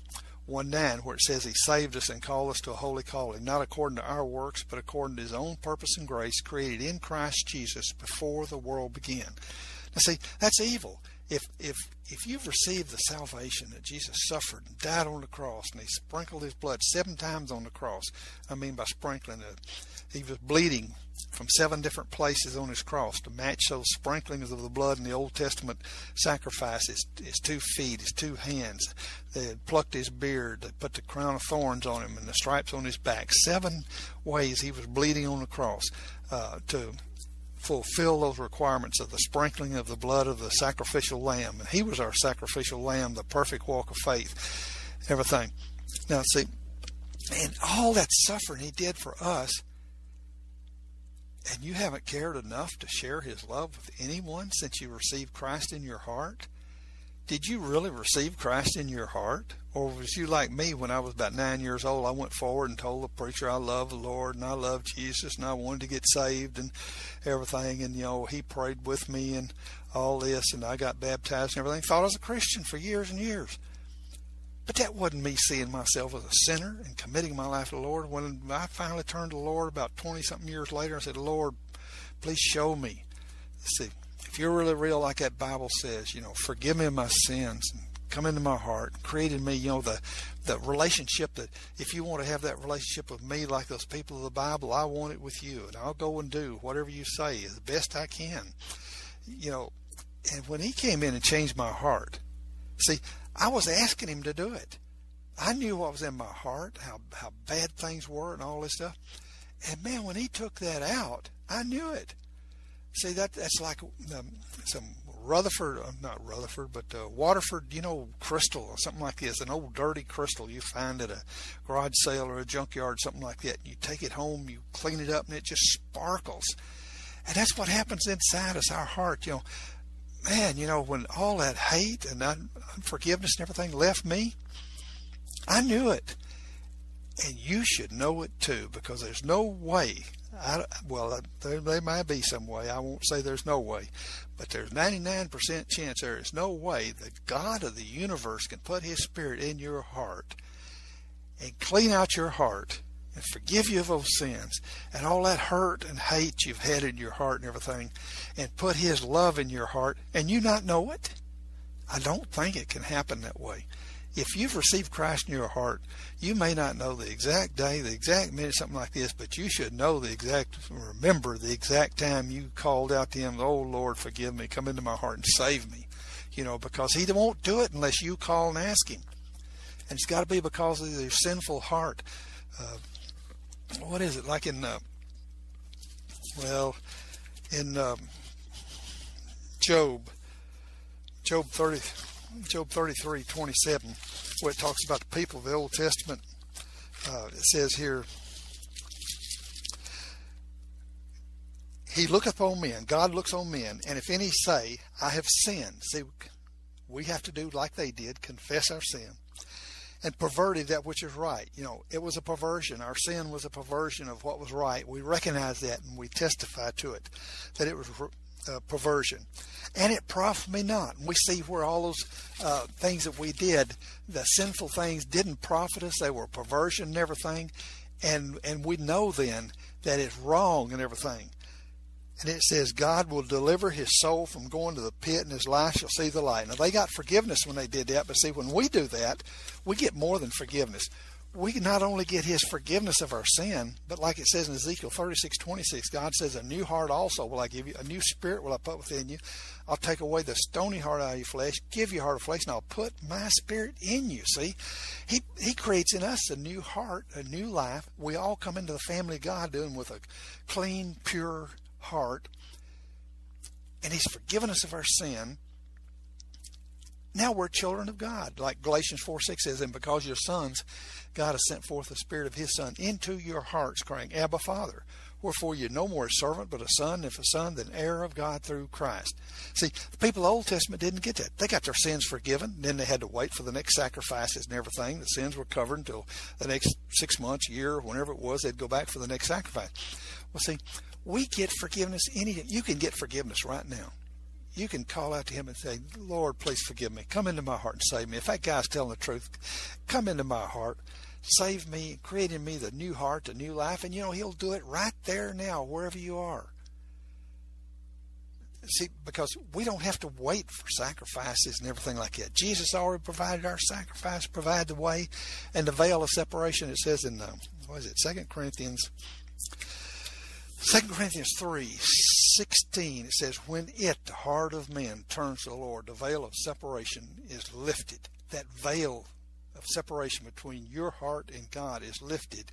1 9, where it says he saved us and called us to a holy calling, not according to our works, but according to his own purpose and grace, created in Christ Jesus before the world began. Now, see, that's evil if if if you've received the salvation that Jesus suffered and died on the cross and he sprinkled his blood seven times on the cross, I mean by sprinkling it, he was bleeding from seven different places on his cross to match those sprinklings of the blood in the Old Testament sacrifice. His, his two feet, his two hands. They had plucked his beard. They put the crown of thorns on him and the stripes on his back. Seven ways he was bleeding on the cross uh, to fulfill those requirements of the sprinkling of the blood of the sacrificial lamb. And he was our sacrificial lamb, the perfect walk of faith, everything. Now, see, and all that suffering he did for us, and you haven't cared enough to share his love with anyone since you received Christ in your heart? Did you really receive Christ in your heart? Or was you like me when I was about nine years old? I went forward and told the preacher I love the Lord and I love Jesus and I wanted to get saved and everything. And, you know, he prayed with me and all this and I got baptized and everything. Thought I was a Christian for years and years. But that wasn't me seeing myself as a sinner and committing my life to the Lord. When I finally turned to the Lord about 20 something years later, I said, Lord, please show me. See, if you're really real, like that Bible says, you know, forgive me my sins and come into my heart, created me, you know, the the relationship that if you want to have that relationship with me like those people of the Bible, I want it with you, and I'll go and do whatever you say as best I can. You know, and when he came in and changed my heart, see, I was asking him to do it. I knew what was in my heart, how how bad things were, and all this stuff. And man, when he took that out, I knew it. See that that's like um, some Rutherford, uh, not Rutherford, but uh, Waterford, you know, crystal or something like this, an old dirty crystal you find at a garage sale or a junkyard, something like that. You take it home, you clean it up, and it just sparkles. And that's what happens inside us, our heart. You know, man, you know, when all that hate and unforgiveness and everything left me, I knew it. And you should know it too, because there's no way I, well, uh, there, there might be some way. I won't say there's no way, but there's 99% chance there is no way the God of the universe can put His Spirit in your heart and clean out your heart and forgive you of those sins and all that hurt and hate you've had in your heart and everything and put His love in your heart and you not know it. I don't think it can happen that way if you've received Christ in your heart, you may not know the exact day, the exact minute, something like this, but you should know the exact, remember the exact time you called out to Him, Oh Lord, forgive me, come into my heart and save me. You know, because He won't do it unless you call and ask Him. And it's got to be because of your sinful heart. Uh, what is it? Like in, uh, well, in um, Job, Job 30 Job 33, 27, where it talks about the people of the Old Testament. Uh, it says here, He looketh on men, God looks on men, and if any say, I have sinned, see, we have to do like they did, confess our sin, and perverted that which is right. You know, it was a perversion. Our sin was a perversion of what was right. We recognize that and we testify to it, that it was uh, perversion. And it profited me not. And we see where all those uh, things that we did, the sinful things, didn't profit us. They were perversion and everything. And, and we know then that it's wrong and everything. And it says, God will deliver his soul from going to the pit, and his life shall see the light. Now, they got forgiveness when they did that, but see, when we do that, we get more than forgiveness. we not only get his forgiveness of our sin, but like it says in Ezekiel 36, 26, God says, A new heart also will I give you, a new spirit will I put within you. I'll take away the stony heart out of your flesh, give you a heart of flesh, and I'll put my spirit in you. See, he, he creates in us a new heart, a new life. We all come into the family of God doing with a clean, pure heart. And he's forgiven us of our sin now we're children of God. Like Galatians 4 6 says, And because you're sons, God has sent forth the Spirit of His Son into your hearts, crying, Abba, Father. Wherefore you're no more a servant, but a son, if a son, then heir of God through Christ. See, the people of the Old Testament didn't get that. They got their sins forgiven, then they had to wait for the next sacrifices and everything. The sins were covered until the next six months, year, whenever it was, they'd go back for the next sacrifice. Well, see, we get forgiveness any you can get forgiveness right now you can call out to him and say, Lord, please forgive me. Come into my heart and save me. If that guy's telling the truth, come into my heart, save me, create in me the new heart, the new life. And you know, he'll do it right there now, wherever you are. See, because we don't have to wait for sacrifices and everything like that. Jesus already provided our sacrifice, provided the way, and the veil of separation. It says in, uh, what is it, Second Corinthians 2 Corinthians 3 16, it says, When it, the heart of man, turns to the Lord, the veil of separation is lifted. That veil of separation between your heart and God is lifted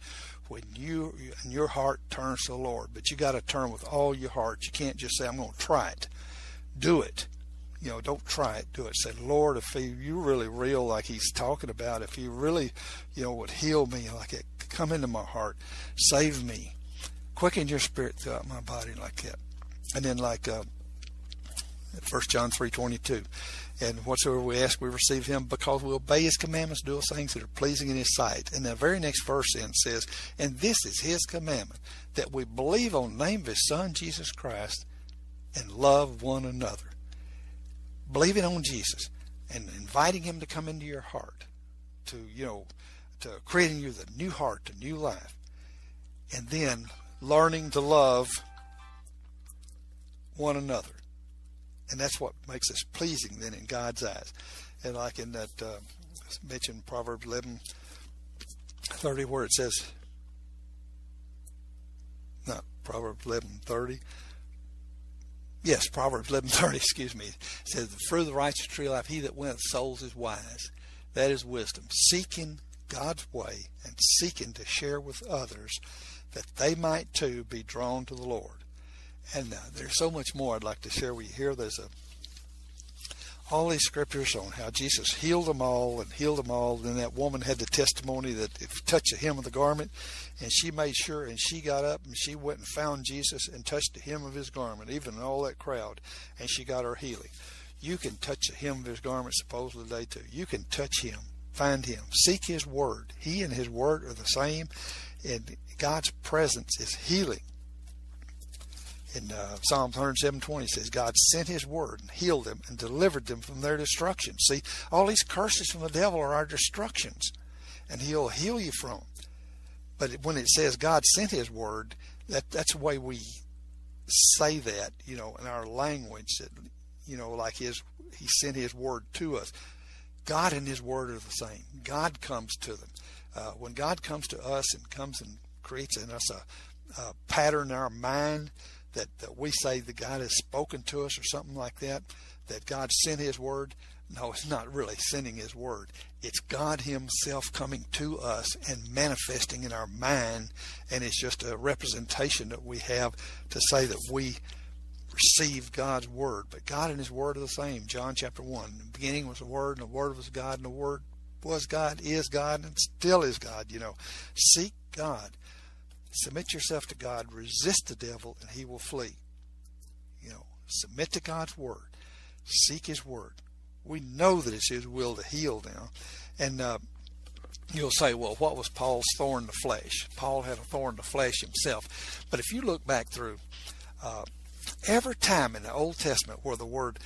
when you and your heart turns to the Lord. But you got to turn with all your heart. You can't just say, I'm going to try it. Do it. You know, don't try it. Do it. Say, Lord, if you really real like He's talking about, if you really, you know, would heal me like it, come into my heart, save me quicken your spirit throughout my body like that. And then like uh, 1 John 3.22, and whatsoever we ask, we receive him because we obey his commandments, do things that are pleasing in his sight. And the very next verse then says, and this is his commandment, that we believe on the name of his son, Jesus Christ, and love one another. Believing on Jesus and inviting him to come into your heart, to, you know, to creating you the new heart, the new life. And then learning to love one another. And that's what makes us pleasing then in God's eyes. And like in that uh, mentioned Proverbs 11 30, where it says, not Proverbs 11 30. Yes, Proverbs 11 30, excuse me. Says, The fruit of the righteous tree life, he that winneth souls is wise. That is wisdom. Seeking God's way and seeking to share with others that they might too be drawn to the Lord. And uh, there's so much more I'd like to share with you here. There's a all these scriptures on how Jesus healed them all and healed them all. Then that woman had the testimony that if you touch the hem of the garment, and she made sure, and she got up and she went and found Jesus and touched the hem of his garment, even in all that crowd, and she got her healing. You can touch the hem of his garment supposedly today too. You can touch him, find him, seek his word. He and his word are the same, and God's presence is healing. In uh, Psalms 107:20 says, God sent His word and healed them and delivered them from their destruction. See, all these curses from the devil are our destructions, and He'll heal you from. But when it says God sent His word, that that's the way we say that, you know, in our language. That, you know, like His He sent His word to us. God and His word are the same. God comes to them. Uh, when God comes to us and comes and creates in us a, a pattern in our mind that, that we say that God has spoken to us or something like that, that God sent His Word. No, it's not really sending His Word. It's God Himself coming to us and manifesting in our mind, and it's just a representation that we have to say that we receive God's Word. But God and His Word are the same. John chapter 1. In the beginning was the Word, and the Word was God, and the Word was God, is God, and still is God. You know, seek God. Submit yourself to God, resist the devil, and he will flee. You know, submit to God's word, seek His word. We know that it's His will to heal now, and uh, you'll say, well, what was Paul's thorn in the flesh? Paul had a thorn in the flesh himself, but if you look back through uh, every time in the Old Testament where the word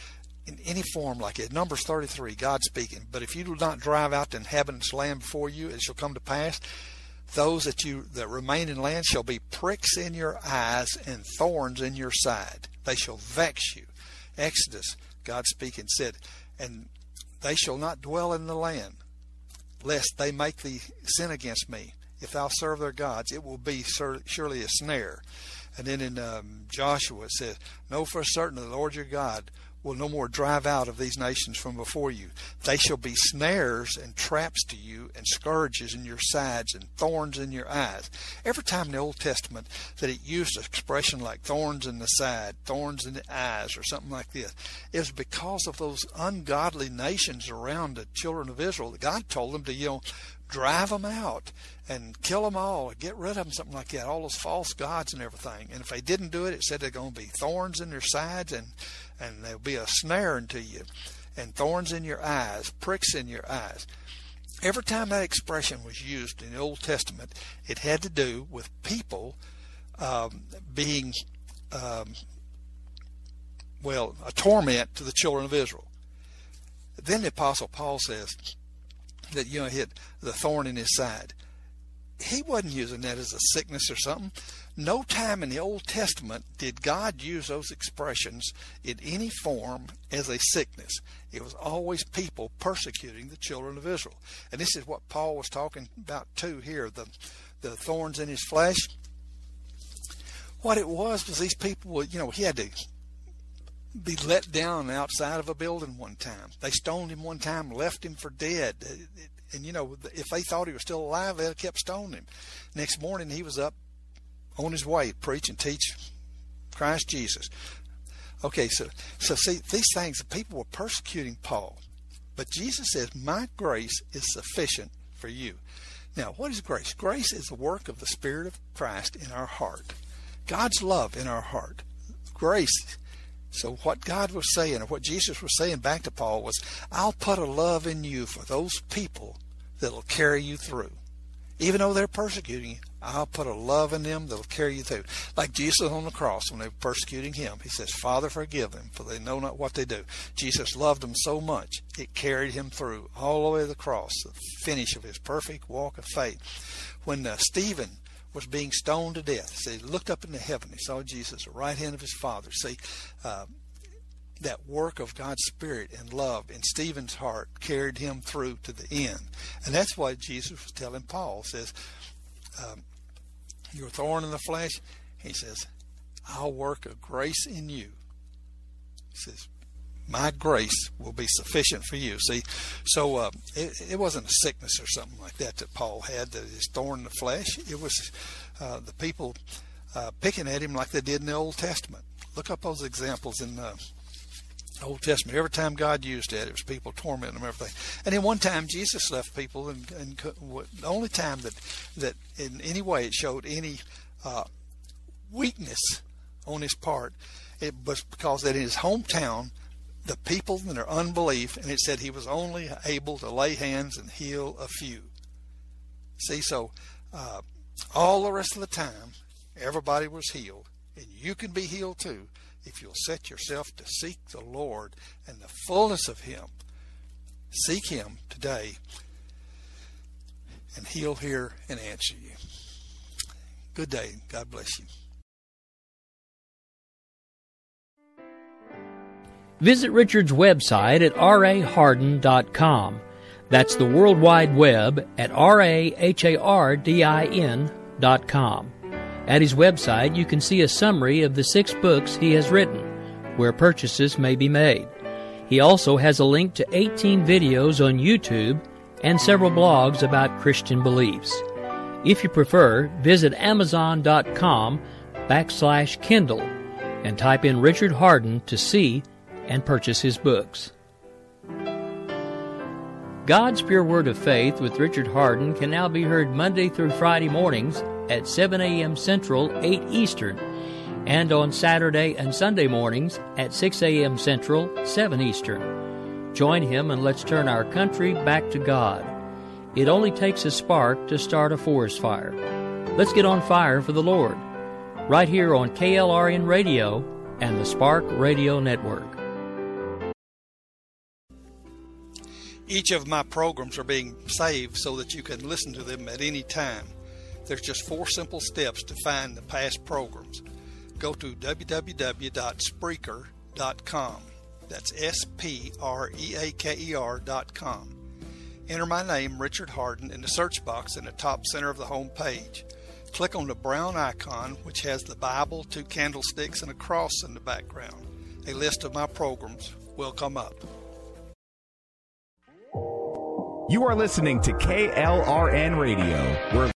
in any form like it. Numbers 33, God speaking. But if you do not drive out the inhabitants land before you, it shall come to pass those that you that remain in land shall be pricks in your eyes and thorns in your side. They shall vex you. Exodus, God speaking, said, and they shall not dwell in the land. lest they make thee sin against me. If thou serve their gods, it will be surely a snare. And then in um, Joshua it says, Know for certain the Lord your God will no more drive out of these nations from before you. They shall be snares and traps to you, and scourges in your sides, and thorns in your eyes. Every time in the Old Testament that it used an expression like thorns in the side, thorns in the eyes, or something like this, it was because of those ungodly nations around the children of Israel that God told them to, you know, drive them out and kill them all, get rid of them, something like that, all those false gods and everything. And if they didn't do it, it said they're going to be thorns in their sides and and there'll be a snare unto you, and thorns in your eyes, pricks in your eyes. Every time that expression was used in the Old Testament, it had to do with people um, being, um, well, a torment to the children of Israel. Then the Apostle Paul says that, you know, he had the thorn in his side. He wasn't using that as a sickness or something. No time in the Old Testament did God use those expressions in any form as a sickness. It was always people persecuting the children of Israel. And this is what Paul was talking about too here, the the thorns in his flesh. What it was was these people would, you know, he had to be let down outside of a building one time. They stoned him one time, left him for dead. And you know, if they thought he was still alive, they kept stoning him. Next morning, he was up on his way preach and teach Christ Jesus. Okay, so so see these things people were persecuting Paul. But Jesus says, My grace is sufficient for you. Now, what is grace? Grace is the work of the Spirit of Christ in our heart. God's love in our heart. Grace. So what God was saying, or what Jesus was saying back to Paul was, I'll put a love in you for those people that'll carry you through. Even though they're persecuting you, I'll put a love in them that'll carry you through. Like Jesus on the cross when they were persecuting him. He says, Father, forgive them, for they know not what they do. Jesus loved them so much, it carried him through all the way to the cross, the finish of his perfect walk of faith. When uh, Stephen was being stoned to death, he looked up into heaven. He saw Jesus, the right hand of his Father. See, uh, that work of God's Spirit and love in Stephen's heart carried him through to the end. And that's why Jesus was telling Paul, says, um, You're thorn in the flesh. He says, I'll work a grace in you. He says, my grace will be sufficient for you. See, so uh, it, it, wasn't a sickness or something like that that Paul had, that is thorn in the flesh. It was uh, the people uh, picking at him like they did in the Old Testament. Look up those examples in uh, Old Testament. Every time God used that, it was people tormenting them, everything. And then one time Jesus left people, and, and the only time that that in any way it showed any uh, weakness on his part, it was because that in his hometown, the people in their unbelief, and it said he was only able to lay hands and heal a few. See, so uh, all the rest of the time, everybody was healed, and you can be healed too if you'll set yourself to seek the Lord and the fullness of Him. Seek Him today, and He'll hear and answer you. Good day. God bless you. Visit Richard's website at rahardin.com. That's the World Wide Web at R-A-H-A-R-D-I-N.com. At his website, you can see a summary of the six books he has written, where purchases may be made. He also has a link to 18 videos on YouTube and several blogs about Christian beliefs. If you prefer, visit Amazon.com backslash Kindle and type in Richard Hardin to see and purchase his books. God's Pure Word of Faith with Richard Hardin can now be heard Monday through Friday mornings at 7 a.m. Central, 8 Eastern, and on Saturday and Sunday mornings at 6 a.m. Central, 7 Eastern. Join him and let's turn our country back to God. It only takes a spark to start a forest fire. Let's get on fire for the Lord. Right here on KLRN Radio and the Spark Radio Network. Each of my programs are being saved so that you can listen to them at any time. There's just four simple steps to find the past programs. Go to www.spreaker.com. That's S P R E A K E R.com. Enter my name, Richard Hardin, in the search box in the top center of the home page. Click on the brown icon, which has the Bible, two candlesticks, and a cross in the background. A list of my programs will come up. You are listening to KLRN Radio, where